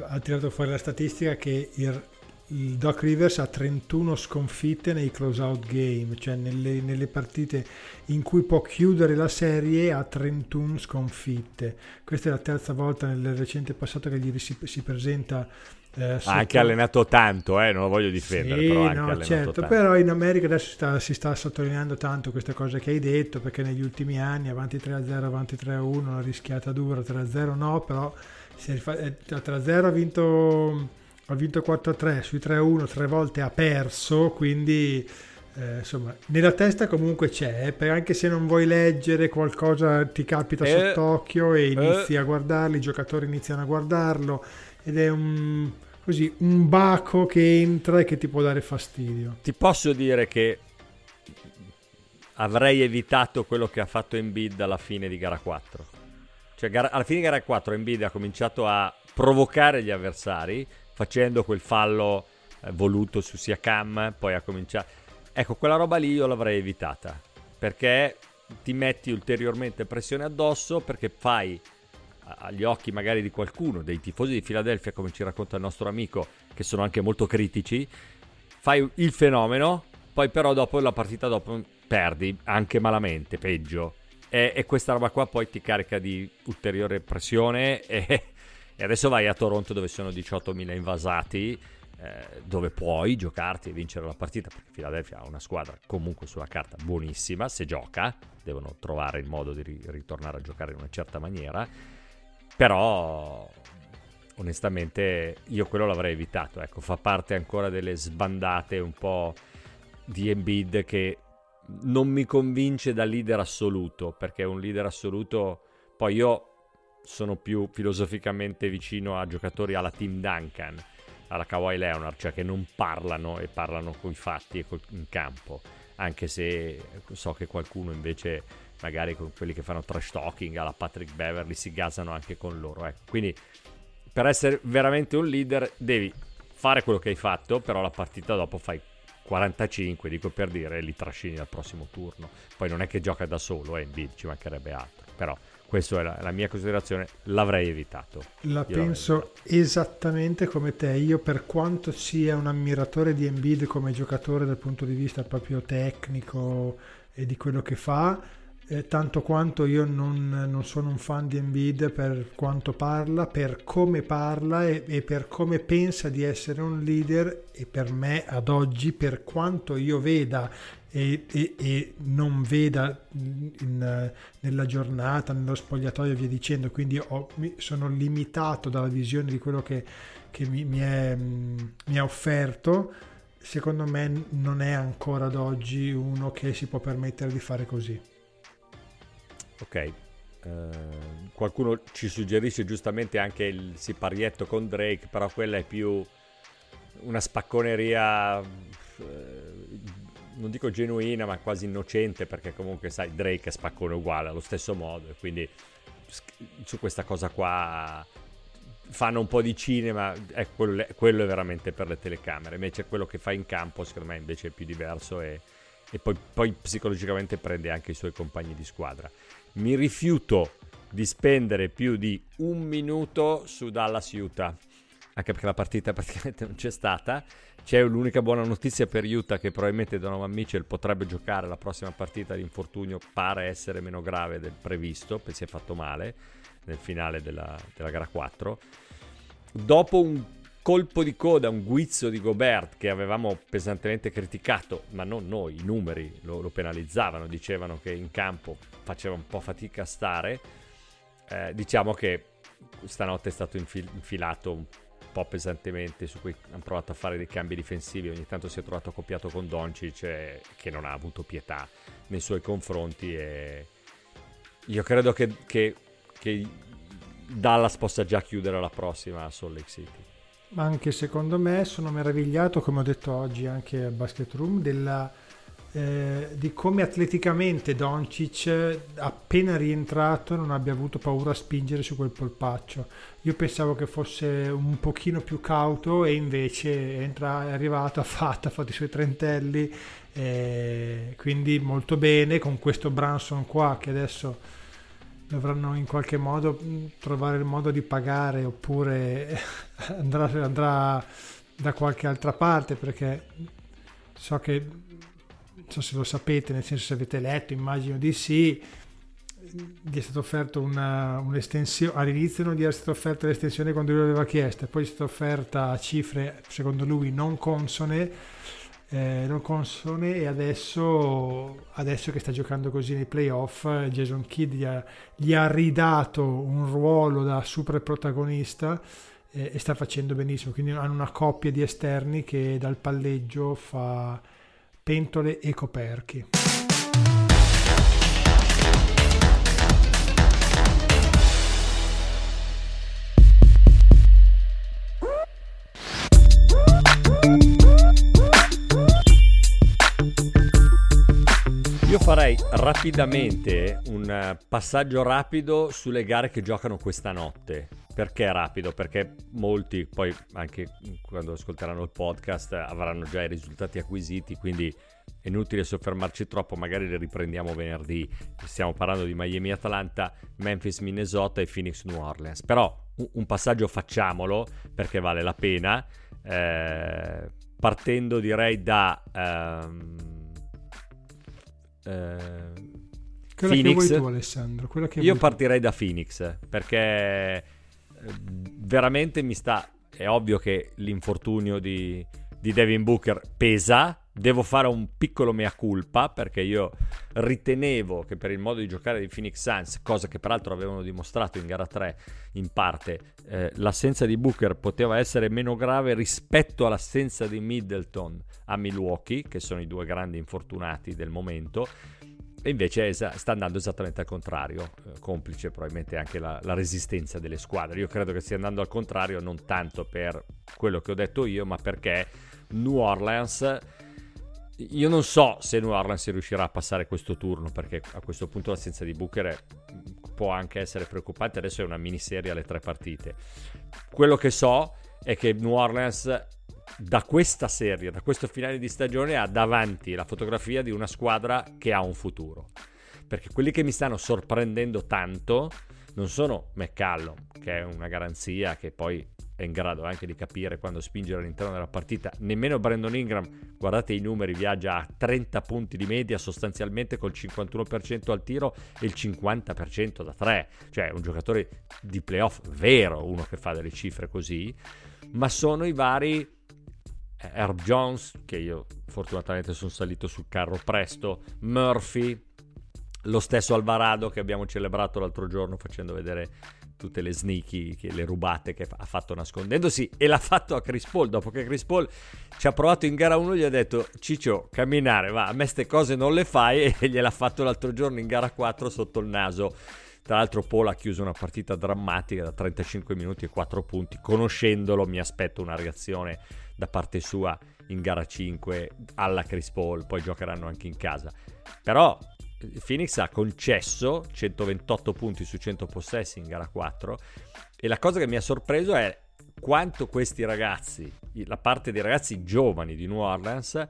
S2: ha tirato fuori la statistica che il, il Doc Rivers ha 31 sconfitte nei close-out game, cioè nelle, nelle, partite in cui può chiudere la serie ha 31 sconfitte. Questa è la terza volta nel recente passato che gli si, si presenta
S1: eh, ha anche allenato tanto, eh, non lo voglio difendere.
S2: Sì,
S1: però
S2: no, certo, tanto. però in America adesso si sta, si sta, sottolineando tanto queste cose che hai detto, perché negli ultimi anni avanti 3-0, avanti 3-1, una rischiata dura, 3-0 no, però si rifà, 3-0 eh, ha vinto, ha vinto 4-3, sui 3-1 tre volte ha perso, quindi... Eh, insomma, nella testa comunque c'è, eh, anche se non vuoi leggere qualcosa ti capita eh, sott'occhio e inizi eh. a guardarlo, i giocatori iniziano a guardarlo ed è un, così, un baco che entra e che ti può dare fastidio.
S1: Ti posso dire che avrei evitato quello che ha fatto Embiid alla fine di gara 4. Cioè, gara, alla fine di gara 4 Embiid ha cominciato a provocare gli avversari facendo quel fallo eh, voluto su Siakam, poi ha cominciato... Ecco, quella roba lì io l'avrei evitata, perché ti metti ulteriormente pressione addosso, perché fai agli occhi magari di qualcuno, dei tifosi di Philadelphia, come ci racconta il nostro amico, che sono anche molto critici, fai il fenomeno, poi però dopo la partita dopo perdi, anche malamente, peggio. E, e questa roba qua poi ti carica di ulteriore pressione e, e adesso vai a Toronto dove sono 18.000 invasati, eh, dove puoi giocarti e vincere la partita, perché Philadelphia ha una squadra comunque sulla carta buonissima, se gioca, devono trovare il modo di ri- ritornare a giocare in una certa maniera però onestamente io quello l'avrei evitato, ecco, fa parte ancora delle sbandate un po' di Embiid che non mi convince da leader assoluto, perché un leader assoluto, poi io sono più filosoficamente vicino a giocatori alla Team Duncan, alla Kawhi Leonard, cioè che non parlano e parlano con i fatti e col, in campo, anche se so che qualcuno invece magari con quelli che fanno trash talking alla Patrick Beverly si gasano anche con loro. Ecco. Quindi per essere veramente un leader devi fare quello che hai fatto, però la partita dopo fai 45, dico per dire, e li trascini al prossimo turno. Poi non è che gioca da solo, eh, Embiid, ci mancherebbe altro, però questa è la, la, mia considerazione, l'avrei evitato.
S2: La Io penso esattamente come te. Io per quanto sia un ammiratore di Embiid come giocatore dal punto di vista proprio tecnico e di quello che fa, eh, tanto quanto io non, non, sono un fan di Embiid per quanto parla, per come parla e, e, per come pensa di essere un leader e per me ad oggi, per quanto io veda e, e, e non veda in, nella giornata, nello spogliatoio e via dicendo, quindi ho, sono limitato dalla visione di quello che, che mi, mi, è, mi ha offerto, secondo me non è ancora ad oggi uno che si può permettere di fare così.
S1: Ok, Uh, qualcuno ci suggerisce giustamente anche il siparietto con Drake, però quella è più una spacconeria uh, non dico genuina, ma quasi innocente, perché comunque sai, Drake è spaccone uguale allo stesso modo, e quindi su questa cosa qua fanno un po' di cinema, è quello, quello, è veramente per le telecamere, invece quello che fa in campo secondo me invece è più diverso e, e poi, poi psicologicamente prende anche i suoi compagni di squadra. Mi rifiuto di spendere più di un minuto su Dallas Utah, anche perché la partita praticamente non c'è stata c'è l'unica buona notizia per Utah che probabilmente Donovan Mitchell potrebbe giocare la prossima partita di infortunio, pare essere meno grave del previsto, perché si è fatto male nel finale della, della gara 4. Dopo un colpo di coda, un guizzo di Gobert che avevamo pesantemente criticato, ma non noi, i numeri lo, lo penalizzavano, dicevano che in campo faceva un po' fatica a stare. Eh, diciamo che stanotte è stato infil- infilato un po' pesantemente su cui hanno provato a fare dei cambi difensivi. Ogni tanto si è trovato accoppiato con Doncic eh, che non ha avuto pietà nei suoi confronti. E io credo che, che, che Dallas possa già chiudere la prossima a Salt Lake City.
S2: Ma anche secondo me sono meravigliato, come ho detto oggi anche al Basket Room, della eh, di come atleticamente Doncic appena rientrato non abbia avuto paura a spingere su quel polpaccio. Io pensavo che fosse un pochino più cauto e invece entra, è arrivato, ha fatto, ha fatto i suoi trentelli eh, quindi molto bene con questo Branson qua che adesso dovranno in qualche modo trovare il modo di pagare oppure andrà, andrà da qualche altra parte perché so che non so se lo sapete, nel senso se avete letto, immagino di sì, gli è stato offerto una, un'estensione, all'inizio non gli era stata offerta l'estensione quando lui l'aveva chiesta, poi è stata offerta a cifre secondo lui non consone, eh, non consone e adesso, adesso, che sta giocando così nei playoff Jason Kidd gli ha, gli ha ridato un ruolo da super protagonista eh, e sta facendo benissimo, quindi hanno una coppia di esterni che dal palleggio fa pentole e coperchi.
S1: Io farei rapidamente un passaggio rapido sulle gare che giocano questa notte. Perché rapido? Perché molti, poi anche quando ascolteranno il podcast, avranno già i risultati acquisiti, quindi è inutile soffermarci troppo, magari le riprendiamo venerdì. Stiamo parlando di Miami Atlanta, Memphis Minnesota e Phoenix New Orleans. Però un passaggio facciamolo perché vale la pena. Eh, partendo direi da... Ehm,
S2: eh, quella Phoenix. che vuoi tu Alessandro.
S1: Io partirei da Phoenix perché eh, veramente mi sta... È ovvio che l'infortunio di, di Devin Booker pesa, devo fare un piccolo mea culpa perché io ritenevo che per il modo di giocare di Phoenix Suns, cosa che peraltro avevano dimostrato in gara 3 in parte, eh, l'assenza di Booker poteva essere meno grave rispetto all'assenza di Middleton a Milwaukee, che sono i due grandi infortunati del momento. E invece sta andando esattamente al contrario, eh, complice probabilmente anche la, la, resistenza delle squadre. Io credo che stia andando al contrario non tanto per quello che ho detto io, ma perché New Orleans io non so se New Orleans riuscirà a passare questo turno perché a questo punto l'assenza di Booker è, può anche essere preoccupante. Adesso è una miniserie alle tre partite. Quello che so è che New Orleans da questa serie, da questo finale di stagione, ha davanti la fotografia di una squadra che ha un futuro. perché quelli che mi stanno sorprendendo tanto non sono McCallum, che è una garanzia che poi è in grado anche di capire quando spingere all'interno della partita, nemmeno Brandon Ingram, guardate i numeri, viaggia a 30 punti di media sostanzialmente col 51% al tiro e il 50% da 3, cioè un giocatore di playoff vero, uno che fa delle cifre così, ma sono i vari eh, Herb Jones, che io fortunatamente sono salito sul carro presto, Murphy, lo stesso Alvarado che abbiamo celebrato l'altro giorno facendo vedere tutte le sneaky, le rubate che ha fatto nascondendosi e l'ha fatto a Chris Paul. Dopo che Chris Paul ci ha provato in gara 1 gli ha detto Ciccio camminare va a me ste cose non le fai. E gliel'ha fatto l'altro giorno in gara 4 sotto il naso. Tra l'altro Paul ha chiuso una partita drammatica da 35 minuti e 4 punti. Conoscendolo mi aspetto una reazione da parte sua in gara 5 alla Chris Paul. Poi giocheranno anche in casa. Però Phoenix ha concesso 128 punti su 100 possessi in gara 4 e la cosa che mi ha sorpreso è quanto questi ragazzi, la parte dei ragazzi giovani di New Orleans,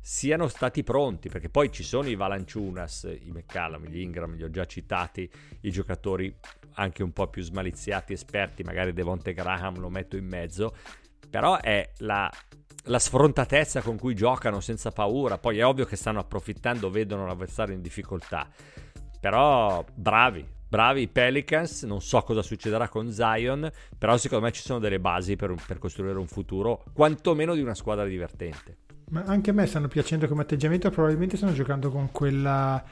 S1: siano stati pronti, perché poi ci sono i Valanciunas, i McCallum, gli Ingram, li ho già citati, i giocatori anche un po' più smaliziati, esperti, magari Devonte Graham lo metto in mezzo, però è la la sfrontatezza con cui giocano senza paura. Poi è ovvio che stanno approfittando, vedono l'avversario in difficoltà. Però bravi, bravi i Pelicans. Non so cosa succederà con Zion, però secondo me ci sono delle basi per, per costruire un futuro, quantomeno di una squadra divertente.
S2: Ma anche a me stanno piacendo come atteggiamento, probabilmente stanno giocando con quella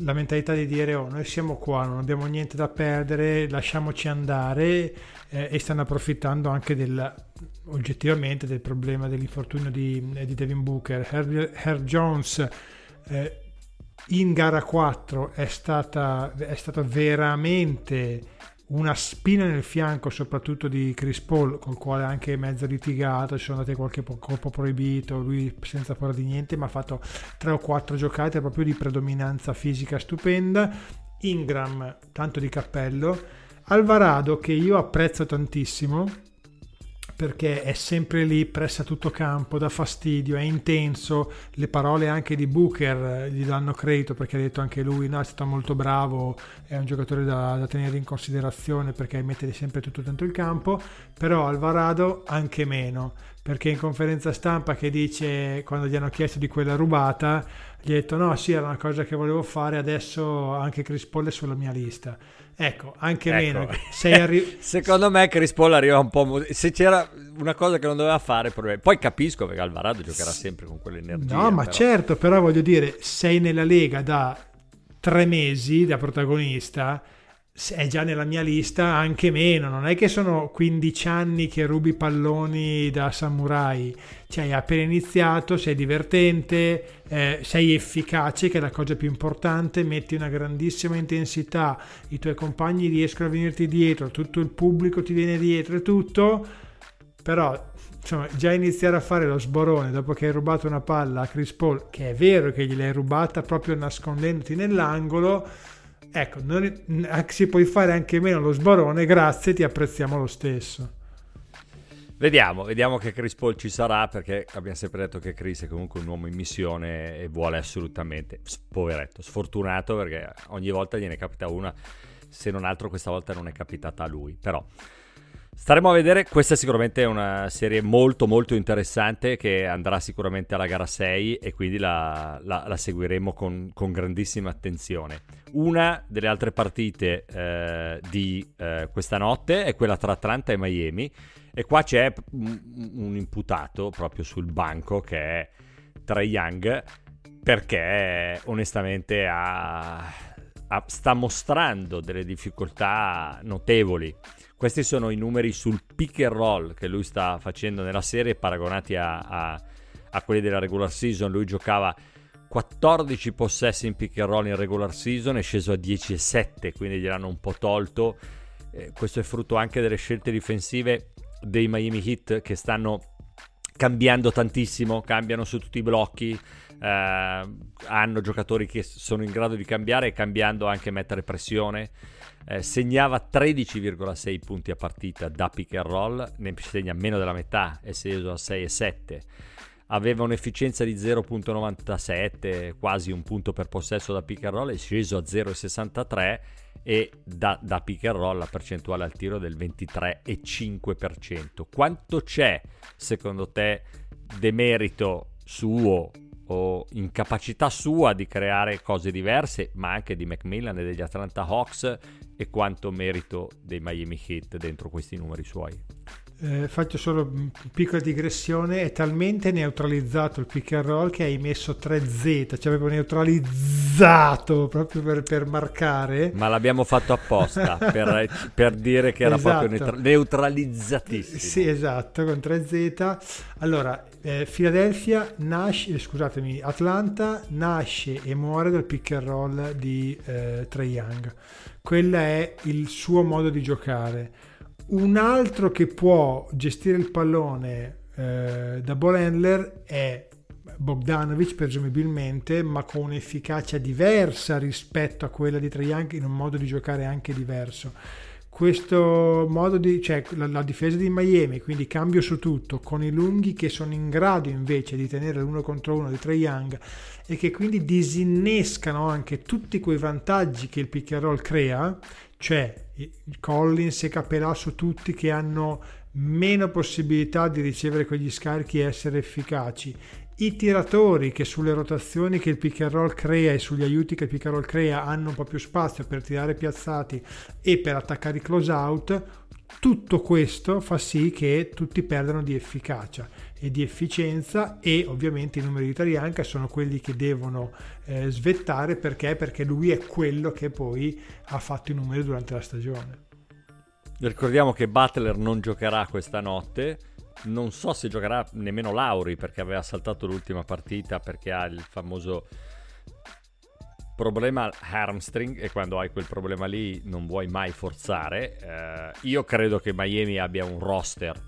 S2: la mentalità di dire oh noi siamo qua, non abbiamo niente da perdere, lasciamoci andare eh, e stanno approfittando anche del, oggettivamente del problema dell'infortunio di, di Devin Booker. Herb Jones eh, in gara 4 è stata, è stata veramente una spina nel fianco soprattutto di Chris Paul col quale anche mezzo litigato ci sono andate qualche colpo proibito lui senza paura di niente ma ha fatto 3 o 4 giocate proprio di predominanza fisica stupenda Ingram tanto di cappello Alvarado che io apprezzo tantissimo perché è sempre lì, pressa tutto campo, dà fastidio, è intenso, le parole anche di Booker eh, gli danno credito perché ha detto anche lui, no, è stato molto bravo, è un giocatore da, da tenere in considerazione perché mette sempre tutto dentro il campo, però Alvarado anche meno, perché in conferenza stampa che dice, quando gli hanno chiesto di quella rubata, gli ha detto no, sì, era una cosa che volevo fare, adesso anche Chris Paul è sulla mia lista. Ecco, anche ecco. meno.
S1: Arri- Secondo me Chris Paul arriva un po'... Mo- se c'era una cosa che non doveva fare, poi capisco perché Alvarado giocherà sempre con quell'energia.
S2: No, ma però. certo, però voglio dire, sei nella Lega da tre mesi da protagonista è già nella mia lista anche meno, non è che sono 15 anni che rubi palloni da samurai, cioè hai appena iniziato, sei divertente, eh, sei efficace che è la cosa più importante, metti una grandissima intensità, i tuoi compagni riescono a venirti dietro, tutto il pubblico ti viene dietro e tutto, però insomma già iniziare a fare lo sborone dopo che hai rubato una palla a Chris Paul, che è vero che gliel'hai rubata proprio nascondendoti nell'angolo, Ecco, non, si puoi fare anche meno lo sbarone, grazie, ti apprezziamo lo stesso.
S1: Vediamo, vediamo che Chris Paul ci sarà perché abbiamo sempre detto che Chris è comunque un uomo in missione e vuole assolutamente, poveretto, sfortunato perché ogni volta gliene capita una, se non altro questa volta non è capitata a lui, però Staremo a vedere, questa è sicuramente una serie molto molto interessante che andrà sicuramente alla gara 6 e quindi la, la, la seguiremo con, con, grandissima attenzione. Una delle altre partite eh, di eh, questa notte è quella tra Atlanta e Miami e qua c'è un, imputato proprio sul banco che è Trae Young perché onestamente ha, ha, sta mostrando delle difficoltà notevoli questi sono i numeri sul pick and roll che lui sta facendo nella serie paragonati a, a, a quelli della regular season. Lui giocava 14 possessi in pick and roll in regular season, è sceso a 10 e 7, quindi gliel'hanno un po' tolto. Eh, questo è frutto anche delle scelte difensive dei Miami Heat che stanno cambiando tantissimo, cambiano su tutti i blocchi, eh, hanno giocatori che sono in grado di cambiare e cambiando anche mettere pressione eh, segnava 13,6 punti a partita da pick and roll, ne segna meno della metà, è sceso a 6,7. aveva un'efficienza di 0.97, quasi un punto per possesso da pick and roll, è sceso a 0.63 e da, da pick and roll la percentuale al tiro del 23,5%. Quanto c'è secondo te demerito suo o incapacità sua di creare cose diverse, ma anche di Macmillan e degli Atlanta Hawks e quanto merito dei Miami Heat dentro questi numeri suoi?
S2: Eh, faccio solo una piccola digressione, è talmente neutralizzato il pick and roll che hai messo 3Z, cioè proprio neutralizzato proprio per, per marcare.
S1: Ma l'abbiamo fatto apposta per, per, dire che era esatto. proprio neutra- neutralizzatissimo.
S2: Sì, esatto, con 3Z. Allora, eh, Philadelphia nasce, eh, scusatemi, Atlanta nasce e muore dal pick and roll di eh, Trey Young. Quello è il suo modo di giocare un altro che può gestire il pallone eh, da ball handler è Bogdanovic presumibilmente, ma con un'efficacia diversa rispetto a quella di Trajank in un modo di giocare anche diverso. Questo modo di, cioè la, la, difesa di Miami, quindi cambio su tutto, con i lunghi che sono in grado invece di tenere l'uno contro uno di Trae Young e che quindi disinnescano anche tutti quei vantaggi che il pick and roll crea, cioè Collins e su tutti che hanno meno possibilità di ricevere quegli scarichi e essere efficaci. I tiratori che sulle rotazioni che il pick and roll crea e sugli aiuti che il pick and roll crea hanno un po' più spazio per tirare piazzati e per attaccare i close out, tutto questo fa sì che tutti perdano di efficacia e di efficienza e ovviamente i numeri di Tarianca sono quelli che devono eh, svettare perché? perché lui è quello che poi ha fatto i numeri durante la stagione.
S1: Ricordiamo che Butler non giocherà questa notte, non so se giocherà nemmeno Lauri perché aveva saltato l'ultima partita perché ha il famoso problema hamstring e quando hai quel problema lì non vuoi mai forzare. Eh, io credo che Miami abbia un roster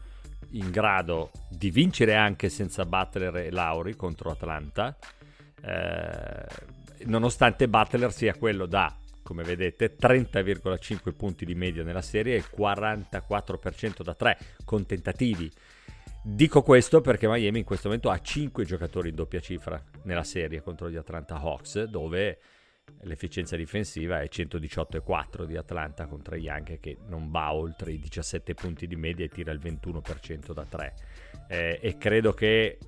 S1: in grado di vincere anche senza Butler e Lauri contro Atlanta, eh, nonostante Butler sia quello da, come vedete, 30,5 punti di media nella serie e 44% da 3 con tentativi. Dico questo perché Miami in questo momento ha 5 giocatori in doppia cifra nella serie contro gli Atlanta Hawks, dove l'efficienza difensiva è 118,4 di Atlanta contro Young che non va oltre i 17 punti di media e tira il 21% da 3 eh, e credo che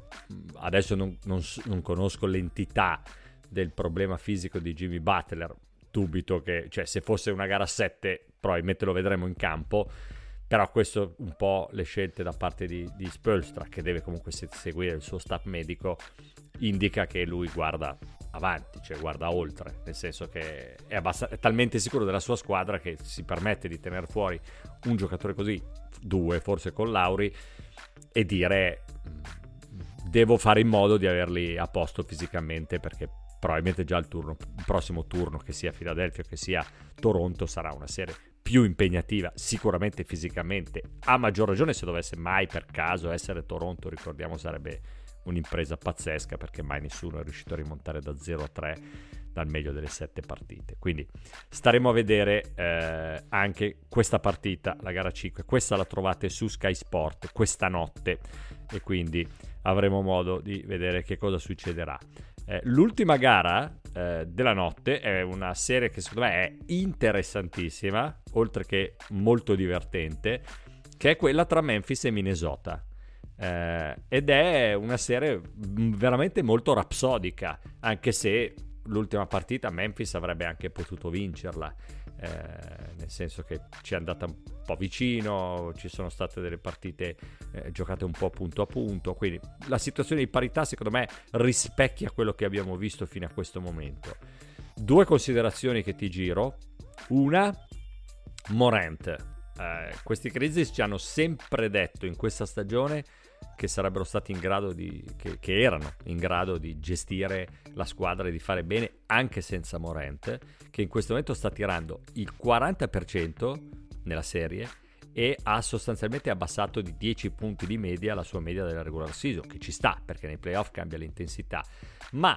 S1: adesso non, non, non, conosco l'entità del problema fisico di Jimmy Butler dubito che cioè, se fosse una gara 7 probabilmente lo vedremo in campo però questo un po' le scelte da parte di, di Spolstra che deve comunque seguire il suo staff medico indica che lui guarda avanti, cioè guarda oltre, nel senso che è, abbast- è talmente sicuro della sua squadra che si permette di tenere fuori un giocatore così, due forse con Lauri, e dire devo fare in modo di averli a posto fisicamente perché probabilmente già il, turno, il prossimo turno, che sia Philadelphia che sia Toronto, sarà una serie più impegnativa, sicuramente fisicamente, a maggior ragione se dovesse mai per caso essere Toronto, ricordiamo sarebbe un'impresa pazzesca perché mai nessuno è riuscito a rimontare da 0 a 3 dal meglio delle sette partite. Quindi staremo a vedere eh, anche questa partita, la gara 5. Questa la trovate su Sky Sport questa notte e quindi avremo modo di vedere che cosa succederà. Eh, l'ultima gara eh, della notte è una serie che secondo me è interessantissima, oltre che molto divertente, che è quella tra Memphis e Minnesota. Eh, ed è una serie veramente molto rapsodica, anche se l'ultima partita Memphis avrebbe anche potuto vincerla, eh, nel senso che ci è andata un po' vicino, ci sono state delle partite eh, giocate un po' punto a punto, quindi la situazione di parità secondo me rispecchia quello che abbiamo visto fino a questo momento. Due considerazioni che ti giro. Una, Morant. Eh, questi Grizzlies ci hanno sempre detto in questa stagione che sarebbero stati in grado di, che, che, erano in grado di gestire la squadra e di fare bene anche senza Morente, che in questo momento sta tirando il 40% nella serie e ha sostanzialmente abbassato di 10 punti di media la sua media della regular season, che ci sta perché nei playoff cambia l'intensità, ma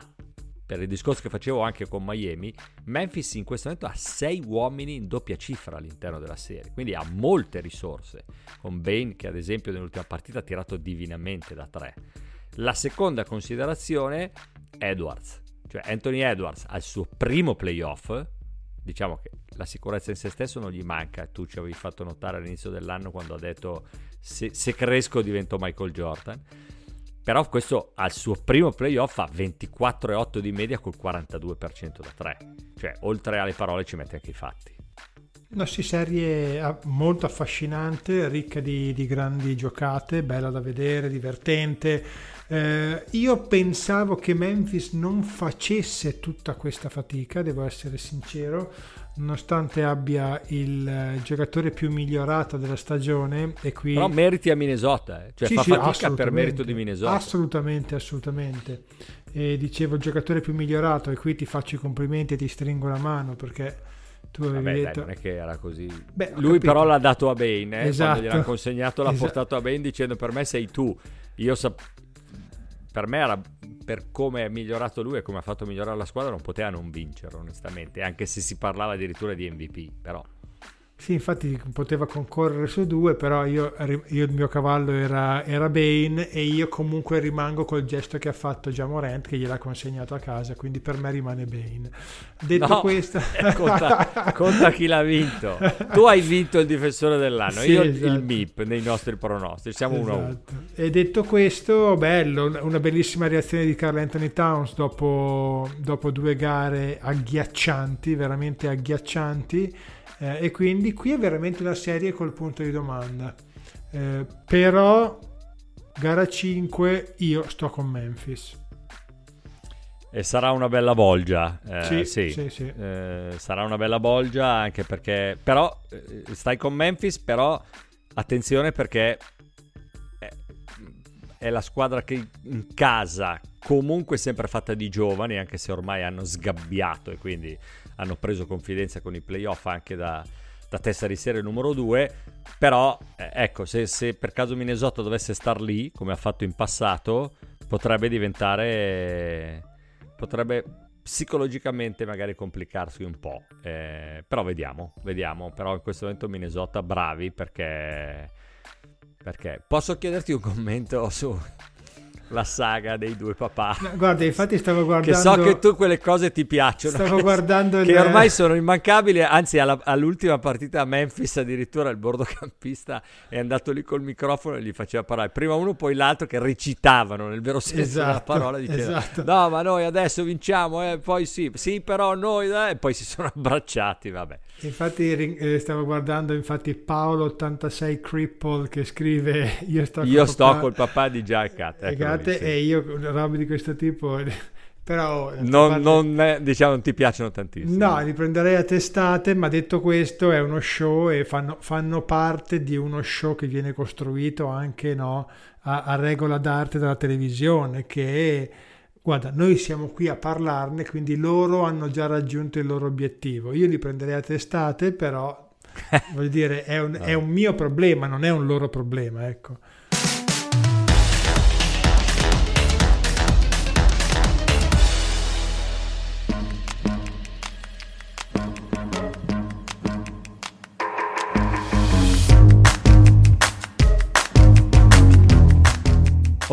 S1: per il discorso che facevo anche con Miami, Memphis in questo momento ha 6 uomini in doppia cifra all'interno della serie, quindi ha molte risorse, con Bane che ad esempio nell'ultima partita ha tirato divinamente da 3. La seconda considerazione, Edwards. Cioè Anthony Edwards al suo primo playoff, diciamo che la sicurezza in se stesso non gli manca. Tu ci avevi fatto notare all'inizio dell'anno quando ha detto se, se cresco divento Michael Jordan. Però questo al suo primo playoff ha 24,8 di media col 42% da 3. Cioè, oltre alle parole ci mette anche i fatti.
S2: Una serie molto affascinante, ricca di, di, grandi giocate, bella da vedere, divertente. Eh, io pensavo che Memphis non facesse tutta questa fatica, devo essere sincero nonostante abbia il giocatore più migliorato della stagione e qui...
S1: Però meriti a Minnesota, eh. cioè sì, fa sì, fatica per merito di Minnesota.
S2: Assolutamente, assolutamente. E dicevo il giocatore più migliorato e qui ti faccio i complimenti e ti stringo la mano perché tu avevi
S1: Vabbè,
S2: detto...
S1: Dai, non è che era così. Beh, Lui capito. però l'ha dato a Bane, eh? esatto. quando gliel'ha consegnato l'ha esatto. portato a Bane dicendo per me sei tu. Io sap- per me era per come è migliorato lui e come ha fatto migliorare la squadra non poteva non vincere onestamente, anche se si parlava addirittura di MVP, però
S2: sì, infatti poteva concorrere su due, però io, io il mio cavallo era, era, Bane e io comunque rimango col gesto che ha fatto già Morant che gliel'ha consegnato a casa, quindi per me rimane Bane. Detto
S1: no,
S2: questo...
S1: Eh, conta, conta, chi l'ha vinto. Tu hai vinto il difensore dell'anno, sì, io esatto. il MIP nei nostri pronostici, siamo esatto. uno a uno.
S2: E detto questo, bello, una bellissima reazione di Carl Anthony Towns dopo, dopo due gare agghiaccianti, veramente agghiaccianti eh, e quindi qui è veramente una serie col punto di domanda. Eh, però gara 5 io sto con Memphis.
S1: E sarà una bella bolgia. Eh,
S2: sì,
S1: sì.
S2: sì, sì.
S1: Eh, sarà una bella bolgia anche perché... Però eh, stai con Memphis, però attenzione perché è, è la squadra che in casa comunque sempre fatta di giovani, anche se ormai hanno sgabbiato e quindi hanno preso confidenza con i playoff anche da, da testa di serie numero 2 però eh, ecco se, se, per caso Minnesota dovesse star lì come ha fatto in passato potrebbe diventare potrebbe psicologicamente magari complicarsi un po' eh, però vediamo vediamo. Però in questo momento Minnesota bravi perché perché posso chiederti un commento su la saga dei due papà.
S2: No, guarda, infatti stavo guardando.
S1: Che so che tu quelle cose ti piacciono.
S2: Stavo guardando.
S1: Che il... ormai sono immancabili. Anzi, alla, all'ultima partita a Memphis, addirittura il bordocampista è andato lì col microfono e gli faceva parlare. Prima uno, poi l'altro che recitavano nel vero senso esatto, della parola. Diceva: esatto. No, ma noi adesso vinciamo. Eh, poi sì, sì, però noi. Eh, e poi si sono abbracciati. Vabbè.
S2: Infatti, eh, stavo guardando infatti Paolo 86 Cripple che scrive: Io sto,
S1: io col, sto papà, col papà di Jack Cat.
S2: Ecco giocate e io robe di questo tipo però
S1: non, parte... non è, diciamo non ti piacciono tantissimo.
S2: No li prenderei a testate ma detto questo è uno show e fanno, fanno parte di uno show che viene costruito anche no, a, a, regola d'arte della televisione che guarda noi siamo qui a parlarne quindi loro hanno già raggiunto il loro obiettivo. Io li prenderei a testate però voglio dire è un, no. è un mio problema non è un loro problema ecco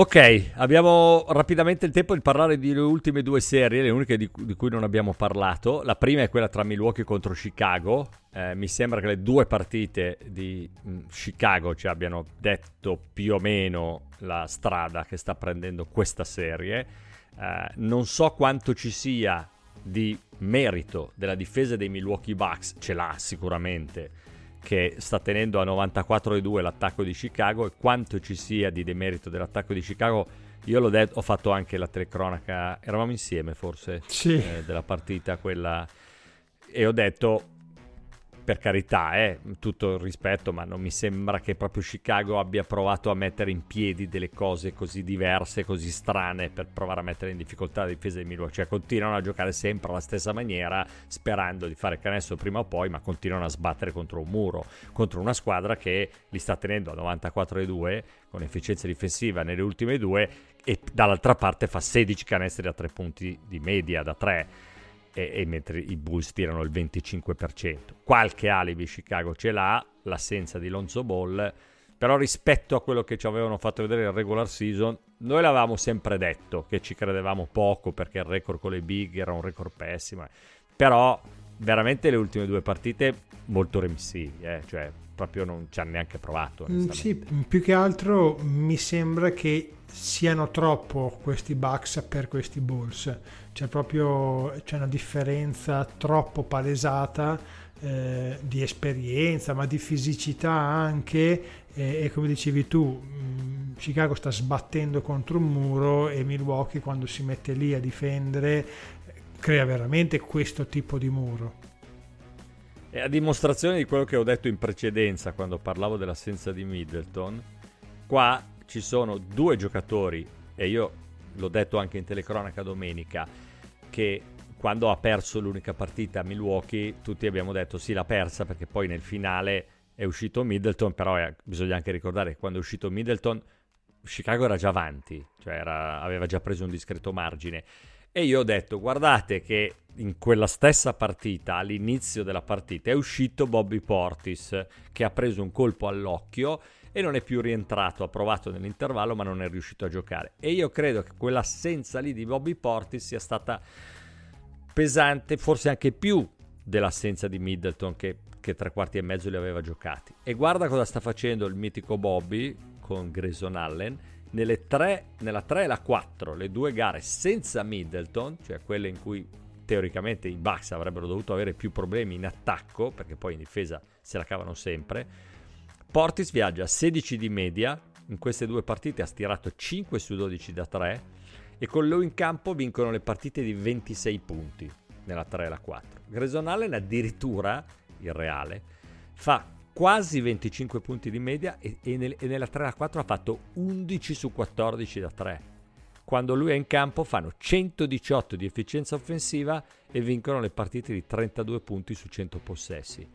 S1: Ok, abbiamo rapidamente il tempo di parlare delle ultime due serie, le uniche di, di cui non abbiamo parlato. La prima è quella tra Milwaukee contro Chicago. Eh, mi sembra che le due partite di mh, mm, Chicago ci abbiano detto più o meno la strada che sta prendendo questa serie. Eh, non so quanto ci sia di merito della difesa dei Milwaukee Bucks, ce l'ha sicuramente che sta tenendo a 94,2 l'attacco di Chicago e quanto ci sia di demerito dell'attacco di Chicago io l'ho detto, ho fatto anche la telecronaca, eravamo insieme forse
S2: sì.
S1: eh, della partita quella e ho detto per carità, eh, tutto il rispetto, ma non mi sembra che proprio Chicago abbia provato a mettere in piedi delle cose così diverse, così strane per provare a mettere in difficoltà la difesa di Milwaukee. Cioè continuano a giocare sempre alla stessa maniera, sperando di fare canestro prima o poi, ma continuano a sbattere contro un muro, contro una squadra che li sta tenendo a 94,2 con efficienza difensiva nelle ultime due e dall'altra parte fa 16 canestri da 3 punti di media da 3 e, e, mentre i Bulls tirano il 25%. Qualche alibi Chicago ce l'ha, l'assenza di Lonzo Ball, però rispetto a quello che ci avevano fatto vedere il regular season, noi l'avevamo sempre detto che ci credevamo poco perché il record con le big era un record pessimo, però veramente le ultime due partite molto remissivi, eh? cioè proprio non ci hanno neanche provato.
S2: Mm, sì, più che altro mi sembra che siano troppo questi Bucks per questi Bulls, c'è proprio c'è una differenza troppo palesata eh, di esperienza, ma di fisicità anche e, e come dicevi tu, mh, mm, Chicago sta sbattendo contro un muro e Milwaukee quando si mette lì a difendere crea veramente questo tipo di muro.
S1: E a dimostrazione di quello che ho detto in precedenza quando parlavo dell'assenza di Middleton, qua ci sono due giocatori, e io l'ho detto anche in telecronaca domenica, che quando ha perso l'unica partita a Milwaukee tutti abbiamo detto sì l'ha persa perché poi nel finale è uscito Middleton, però è, bisogna anche ricordare che quando è uscito Middleton Chicago era già avanti, cioè era, aveva già preso un discreto margine. E io ho detto, guardate che in quella stessa partita, all'inizio della partita, è uscito Bobby Portis, che ha preso un colpo all'occhio e non è più rientrato, ha provato nell'intervallo ma non è riuscito a giocare. E io credo che quell'assenza lì di Bobby Portis sia stata pesante, forse anche più dell'assenza di Middleton che, che tre quarti e mezzo li aveva giocati. E guarda cosa sta facendo il mitico Bobby con Grayson Allen nelle 3, nella 3 e la 4, le due gare senza Middleton, cioè quelle in cui teoricamente i Bucks avrebbero dovuto avere più problemi in attacco, perché poi in difesa se la cavano sempre. Portis viaggia a 16 di media, in queste due partite ha stirato 5 su 12 da 3 e con lui in campo vincono le partite di 26 punti nella 3 e la 4. Grayson Allen addirittura, il reale, fa quasi 25 punti di media e, e, nel, e nella 3 a 4 ha fatto 11 su 14 da 3. Quando lui è in campo fanno 118 di efficienza offensiva e vincono le partite di 32 punti su 100 possessi.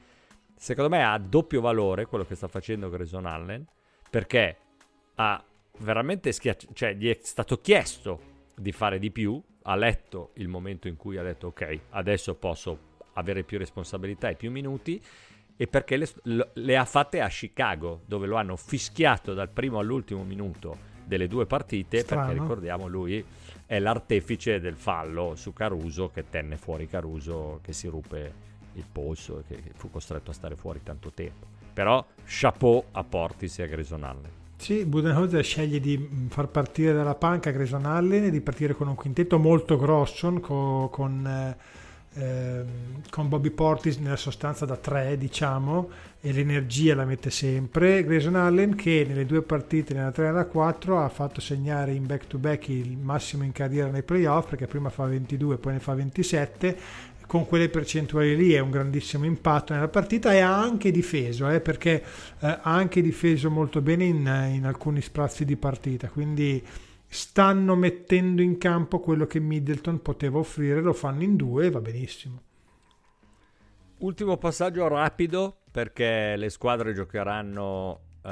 S1: Secondo me ha doppio valore quello che sta facendo Grayson Allen perché ha veramente schiacciato, cioè gli è stato chiesto di fare di più, ha letto il momento in cui ha detto ok, adesso posso avere più responsabilità e più minuti e perché le, le, ha fatte a Chicago, dove lo hanno fischiato dal primo all'ultimo minuto delle due partite, Strano. perché ricordiamo lui è l'artefice del fallo su Caruso che tenne fuori Caruso che si ruppe il polso e che, fu costretto a stare fuori tanto tempo. Però chapeau a Portis e a Grayson Allen.
S2: Sì, Budenholzer sceglie di far partire dalla panca Grayson Allen e di partire con un quintetto molto grosso con, con eh, Ehm, con Bobby Portis nella sostanza da 3 diciamo e l'energia la mette sempre Grayson Allen che nelle due partite nella 3 e nella 4 ha fatto segnare in back to back il massimo in carriera nei playoff perché prima fa 22 poi ne fa 27 con quelle percentuali lì è un grandissimo impatto nella partita e ha anche difeso eh, perché eh, ha anche difeso molto bene in, in alcuni sprazzi di partita quindi stanno mettendo in campo quello che Middleton poteva offrire, lo fanno in due e va benissimo.
S1: Ultimo passaggio rapido perché le squadre giocheranno uh,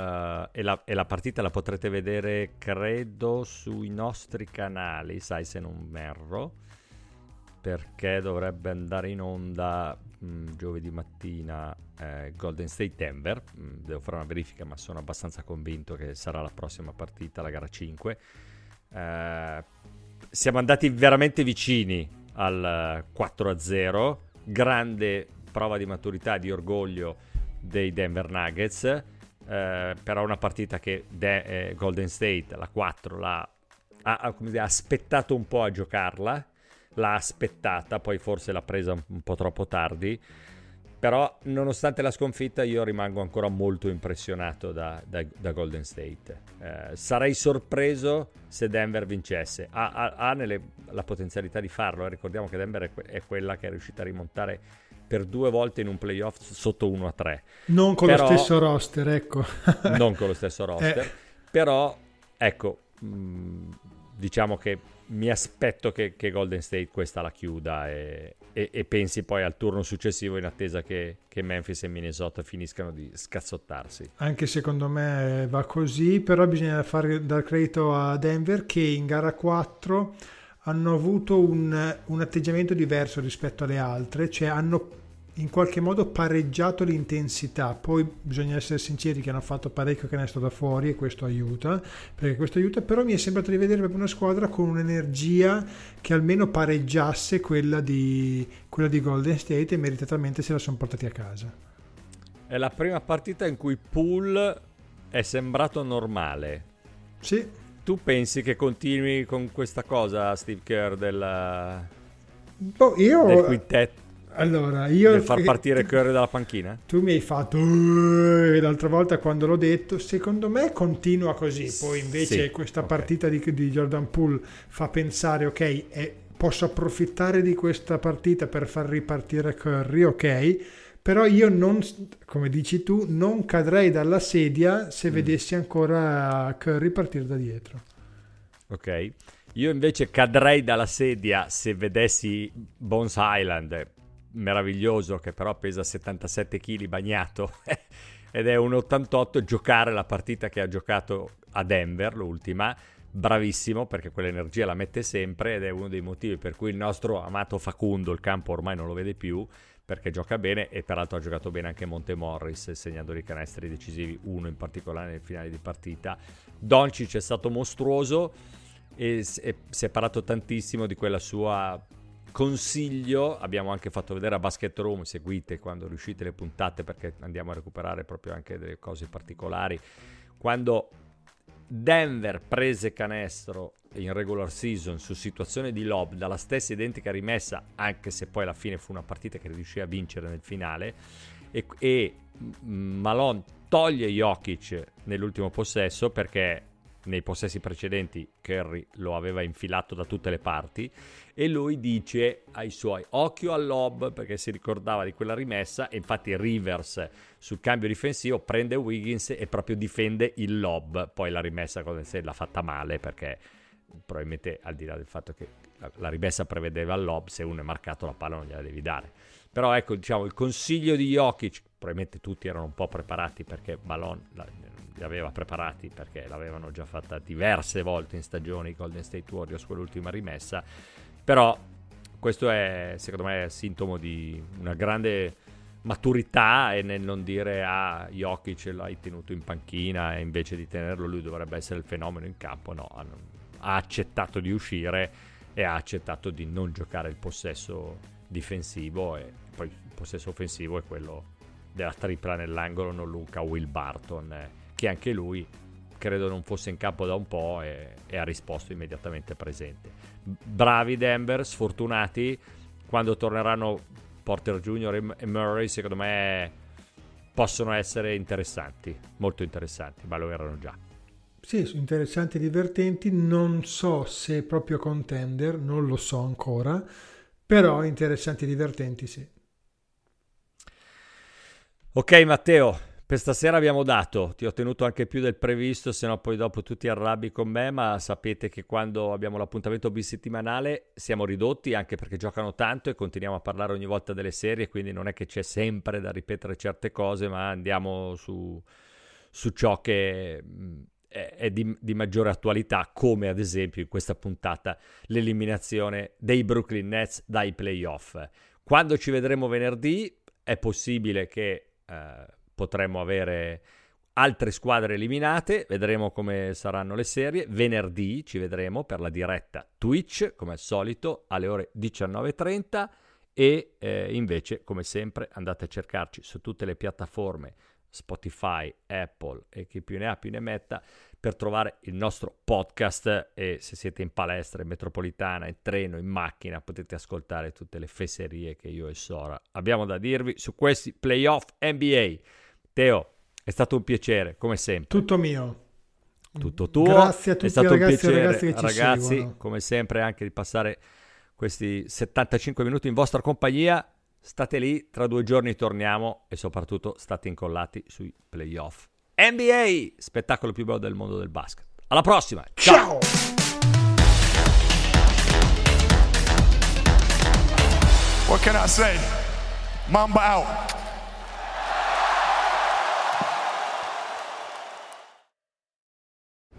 S1: e, la, e, la, partita la potrete vedere credo sui nostri canali, sai se non merro, perché dovrebbe andare in onda mh, mm, giovedì mattina eh, Golden State Denver, mh, mm, devo fare una verifica ma sono abbastanza convinto che sarà la prossima partita, la gara 5 eh, siamo andati veramente vicini al 4-0, eh, grande prova di maturità e di orgoglio dei Denver Nuggets, eh, però una partita che De- eh, Golden State, la 4, l'ha, ha, ha aspettato un po' a giocarla, l'ha aspettata, poi forse l'ha presa un, po' troppo tardi. Però, nonostante la sconfitta, io rimango ancora molto impressionato da, da, da Golden State. Eh, sarei sorpreso se Denver vincesse. Ha, ha, ha nelle, la potenzialità di farlo. Eh. Ricordiamo che Denver è, que- è, quella che è riuscita a rimontare per due volte in un playoff sotto 1 a 3.
S2: Non con Però, lo stesso roster, ecco.
S1: non con lo stesso roster. Eh. Però, ecco, mh, mm, diciamo che mi aspetto che, che, Golden State questa la chiuda e, e, e, pensi poi al turno successivo in attesa che, che, Memphis e Minnesota finiscano di scazzottarsi.
S2: Anche secondo me va così, però bisogna fare dar credito a Denver che in gara 4 hanno avuto un, un atteggiamento diverso rispetto alle altre, cioè hanno in qualche modo pareggiato l'intensità. Poi bisogna essere sinceri che hanno fatto parecchio canestro da fuori e questo aiuta, perché questo aiuta, però mi è sembrato di vedere proprio una squadra con un'energia che almeno pareggiasse quella di, quella di Golden State e meritatamente se la sono portati a casa.
S1: È la prima partita in cui Pool è sembrato normale.
S2: Sì.
S1: Tu pensi che continui con questa cosa, Steve Kerr, della...
S2: Boh, io...
S1: del quintetto?
S2: Allora, io...
S1: Del far partire Curry dalla panchina?
S2: Tu mi hai fatto... Uh, l'altra volta quando l'ho detto, secondo me continua così. Poi invece sì, questa okay. partita di, di, Jordan Poole fa pensare, ok, eh, posso approfittare di questa partita per far ripartire Curry, ok? Però io non, come dici tu, non cadrei dalla sedia se mm. vedessi ancora Curry partire da dietro.
S1: Ok. Io invece cadrei dalla sedia se vedessi Bones Island meraviglioso che però pesa 77 kg bagnato ed è un 88 giocare la partita che ha giocato a Denver, l'ultima, bravissimo perché quell'energia la mette sempre ed è uno dei motivi per cui il nostro amato Facundo il campo ormai non lo vede più perché gioca bene e peraltro ha giocato bene anche Monte Morris segnando dei canestri decisivi, uno in particolare nel finale di partita. Doncic è stato mostruoso e si è parlato tantissimo di quella sua consiglio, abbiamo anche fatto vedere a Basket Room, seguite quando riuscite le puntate perché andiamo a recuperare proprio anche delle cose particolari. Quando Denver prese canestro in regular season su situazione di lob dalla stessa identica rimessa, anche se poi alla fine fu una partita che riuscì a vincere nel finale, e, e Malone toglie Jokic nell'ultimo possesso perché nei possessi precedenti Curry lo aveva infilato da tutte le parti e lui dice ai suoi occhio al lob perché si ricordava di quella rimessa e infatti Rivers sul cambio difensivo prende Wiggins e proprio difende il lob. Poi la rimessa l'ha fatta male perché probabilmente al di là del fatto che la rimessa prevedeva il lob se uno è marcato la palla non gliela devi dare. Però ecco diciamo il consiglio di Jokic probabilmente tutti erano un po' preparati perché Ballon li aveva preparati perché l'avevano già fatta diverse volte in stagione i Golden State Warriors quell'ultima rimessa. Però questo è secondo me sintomo di una grande maturità e nel non dire ah Jokic l'hai tenuto in panchina e invece di tenerlo lui dovrebbe essere il fenomeno in campo. No ha accettato di uscire e ha accettato di non giocare il possesso difensivo e poi il possesso offensivo è quello della tripla nell'angolo non Luca Will Barton eh che anche lui credo non fosse in campo da un po' e, e ha risposto immediatamente presente. Bravi Denver, sfortunati, quando torneranno Porter Jr. e Murray secondo me possono essere interessanti, molto interessanti, ma lo erano già.
S2: Sì, sono interessanti e divertenti, non so se proprio contender, non lo so ancora, però interessanti e divertenti sì.
S1: Ok Matteo, per stasera abbiamo dato, ti ho tenuto anche più del previsto, se no poi dopo tu ti arrabbi con me, ma sapete che quando abbiamo l'appuntamento bisettimanale siamo ridotti anche perché giocano tanto e continuiamo a parlare ogni volta delle serie, quindi non è che c'è sempre da ripetere certe cose, ma andiamo su, su ciò che è di, di maggiore attualità, come ad esempio in questa puntata l'eliminazione dei Brooklyn Nets dai playoff. Quando ci vedremo venerdì è possibile che... Eh, potremmo avere altre squadre eliminate, vedremo come saranno le serie. Venerdì ci vedremo per la diretta Twitch, come al solito, alle ore 19.30 e eh, invece, come sempre, andate a cercarci su tutte le piattaforme Spotify, Apple e chi più ne ha più ne metta per trovare il nostro podcast e se siete in palestra, in metropolitana, in treno, in macchina potete ascoltare tutte le fesserie che io e Sora abbiamo da dirvi su questi playoff NBA. Teo, è stato un piacere, come sempre.
S2: Tutto mio.
S1: Tutto tuo.
S2: Grazie a tutti
S1: è stato
S2: ragazzi,
S1: un piacere,
S2: ragazzi, che ci
S1: ragazzi come sempre, anche di passare questi 75 minuti in vostra compagnia. State lì, tra due giorni torniamo e soprattutto state incollati sui playoff. NBA, spettacolo più bello del mondo del basket. Alla prossima.
S2: Ciao.
S3: What can I say? Mamba out.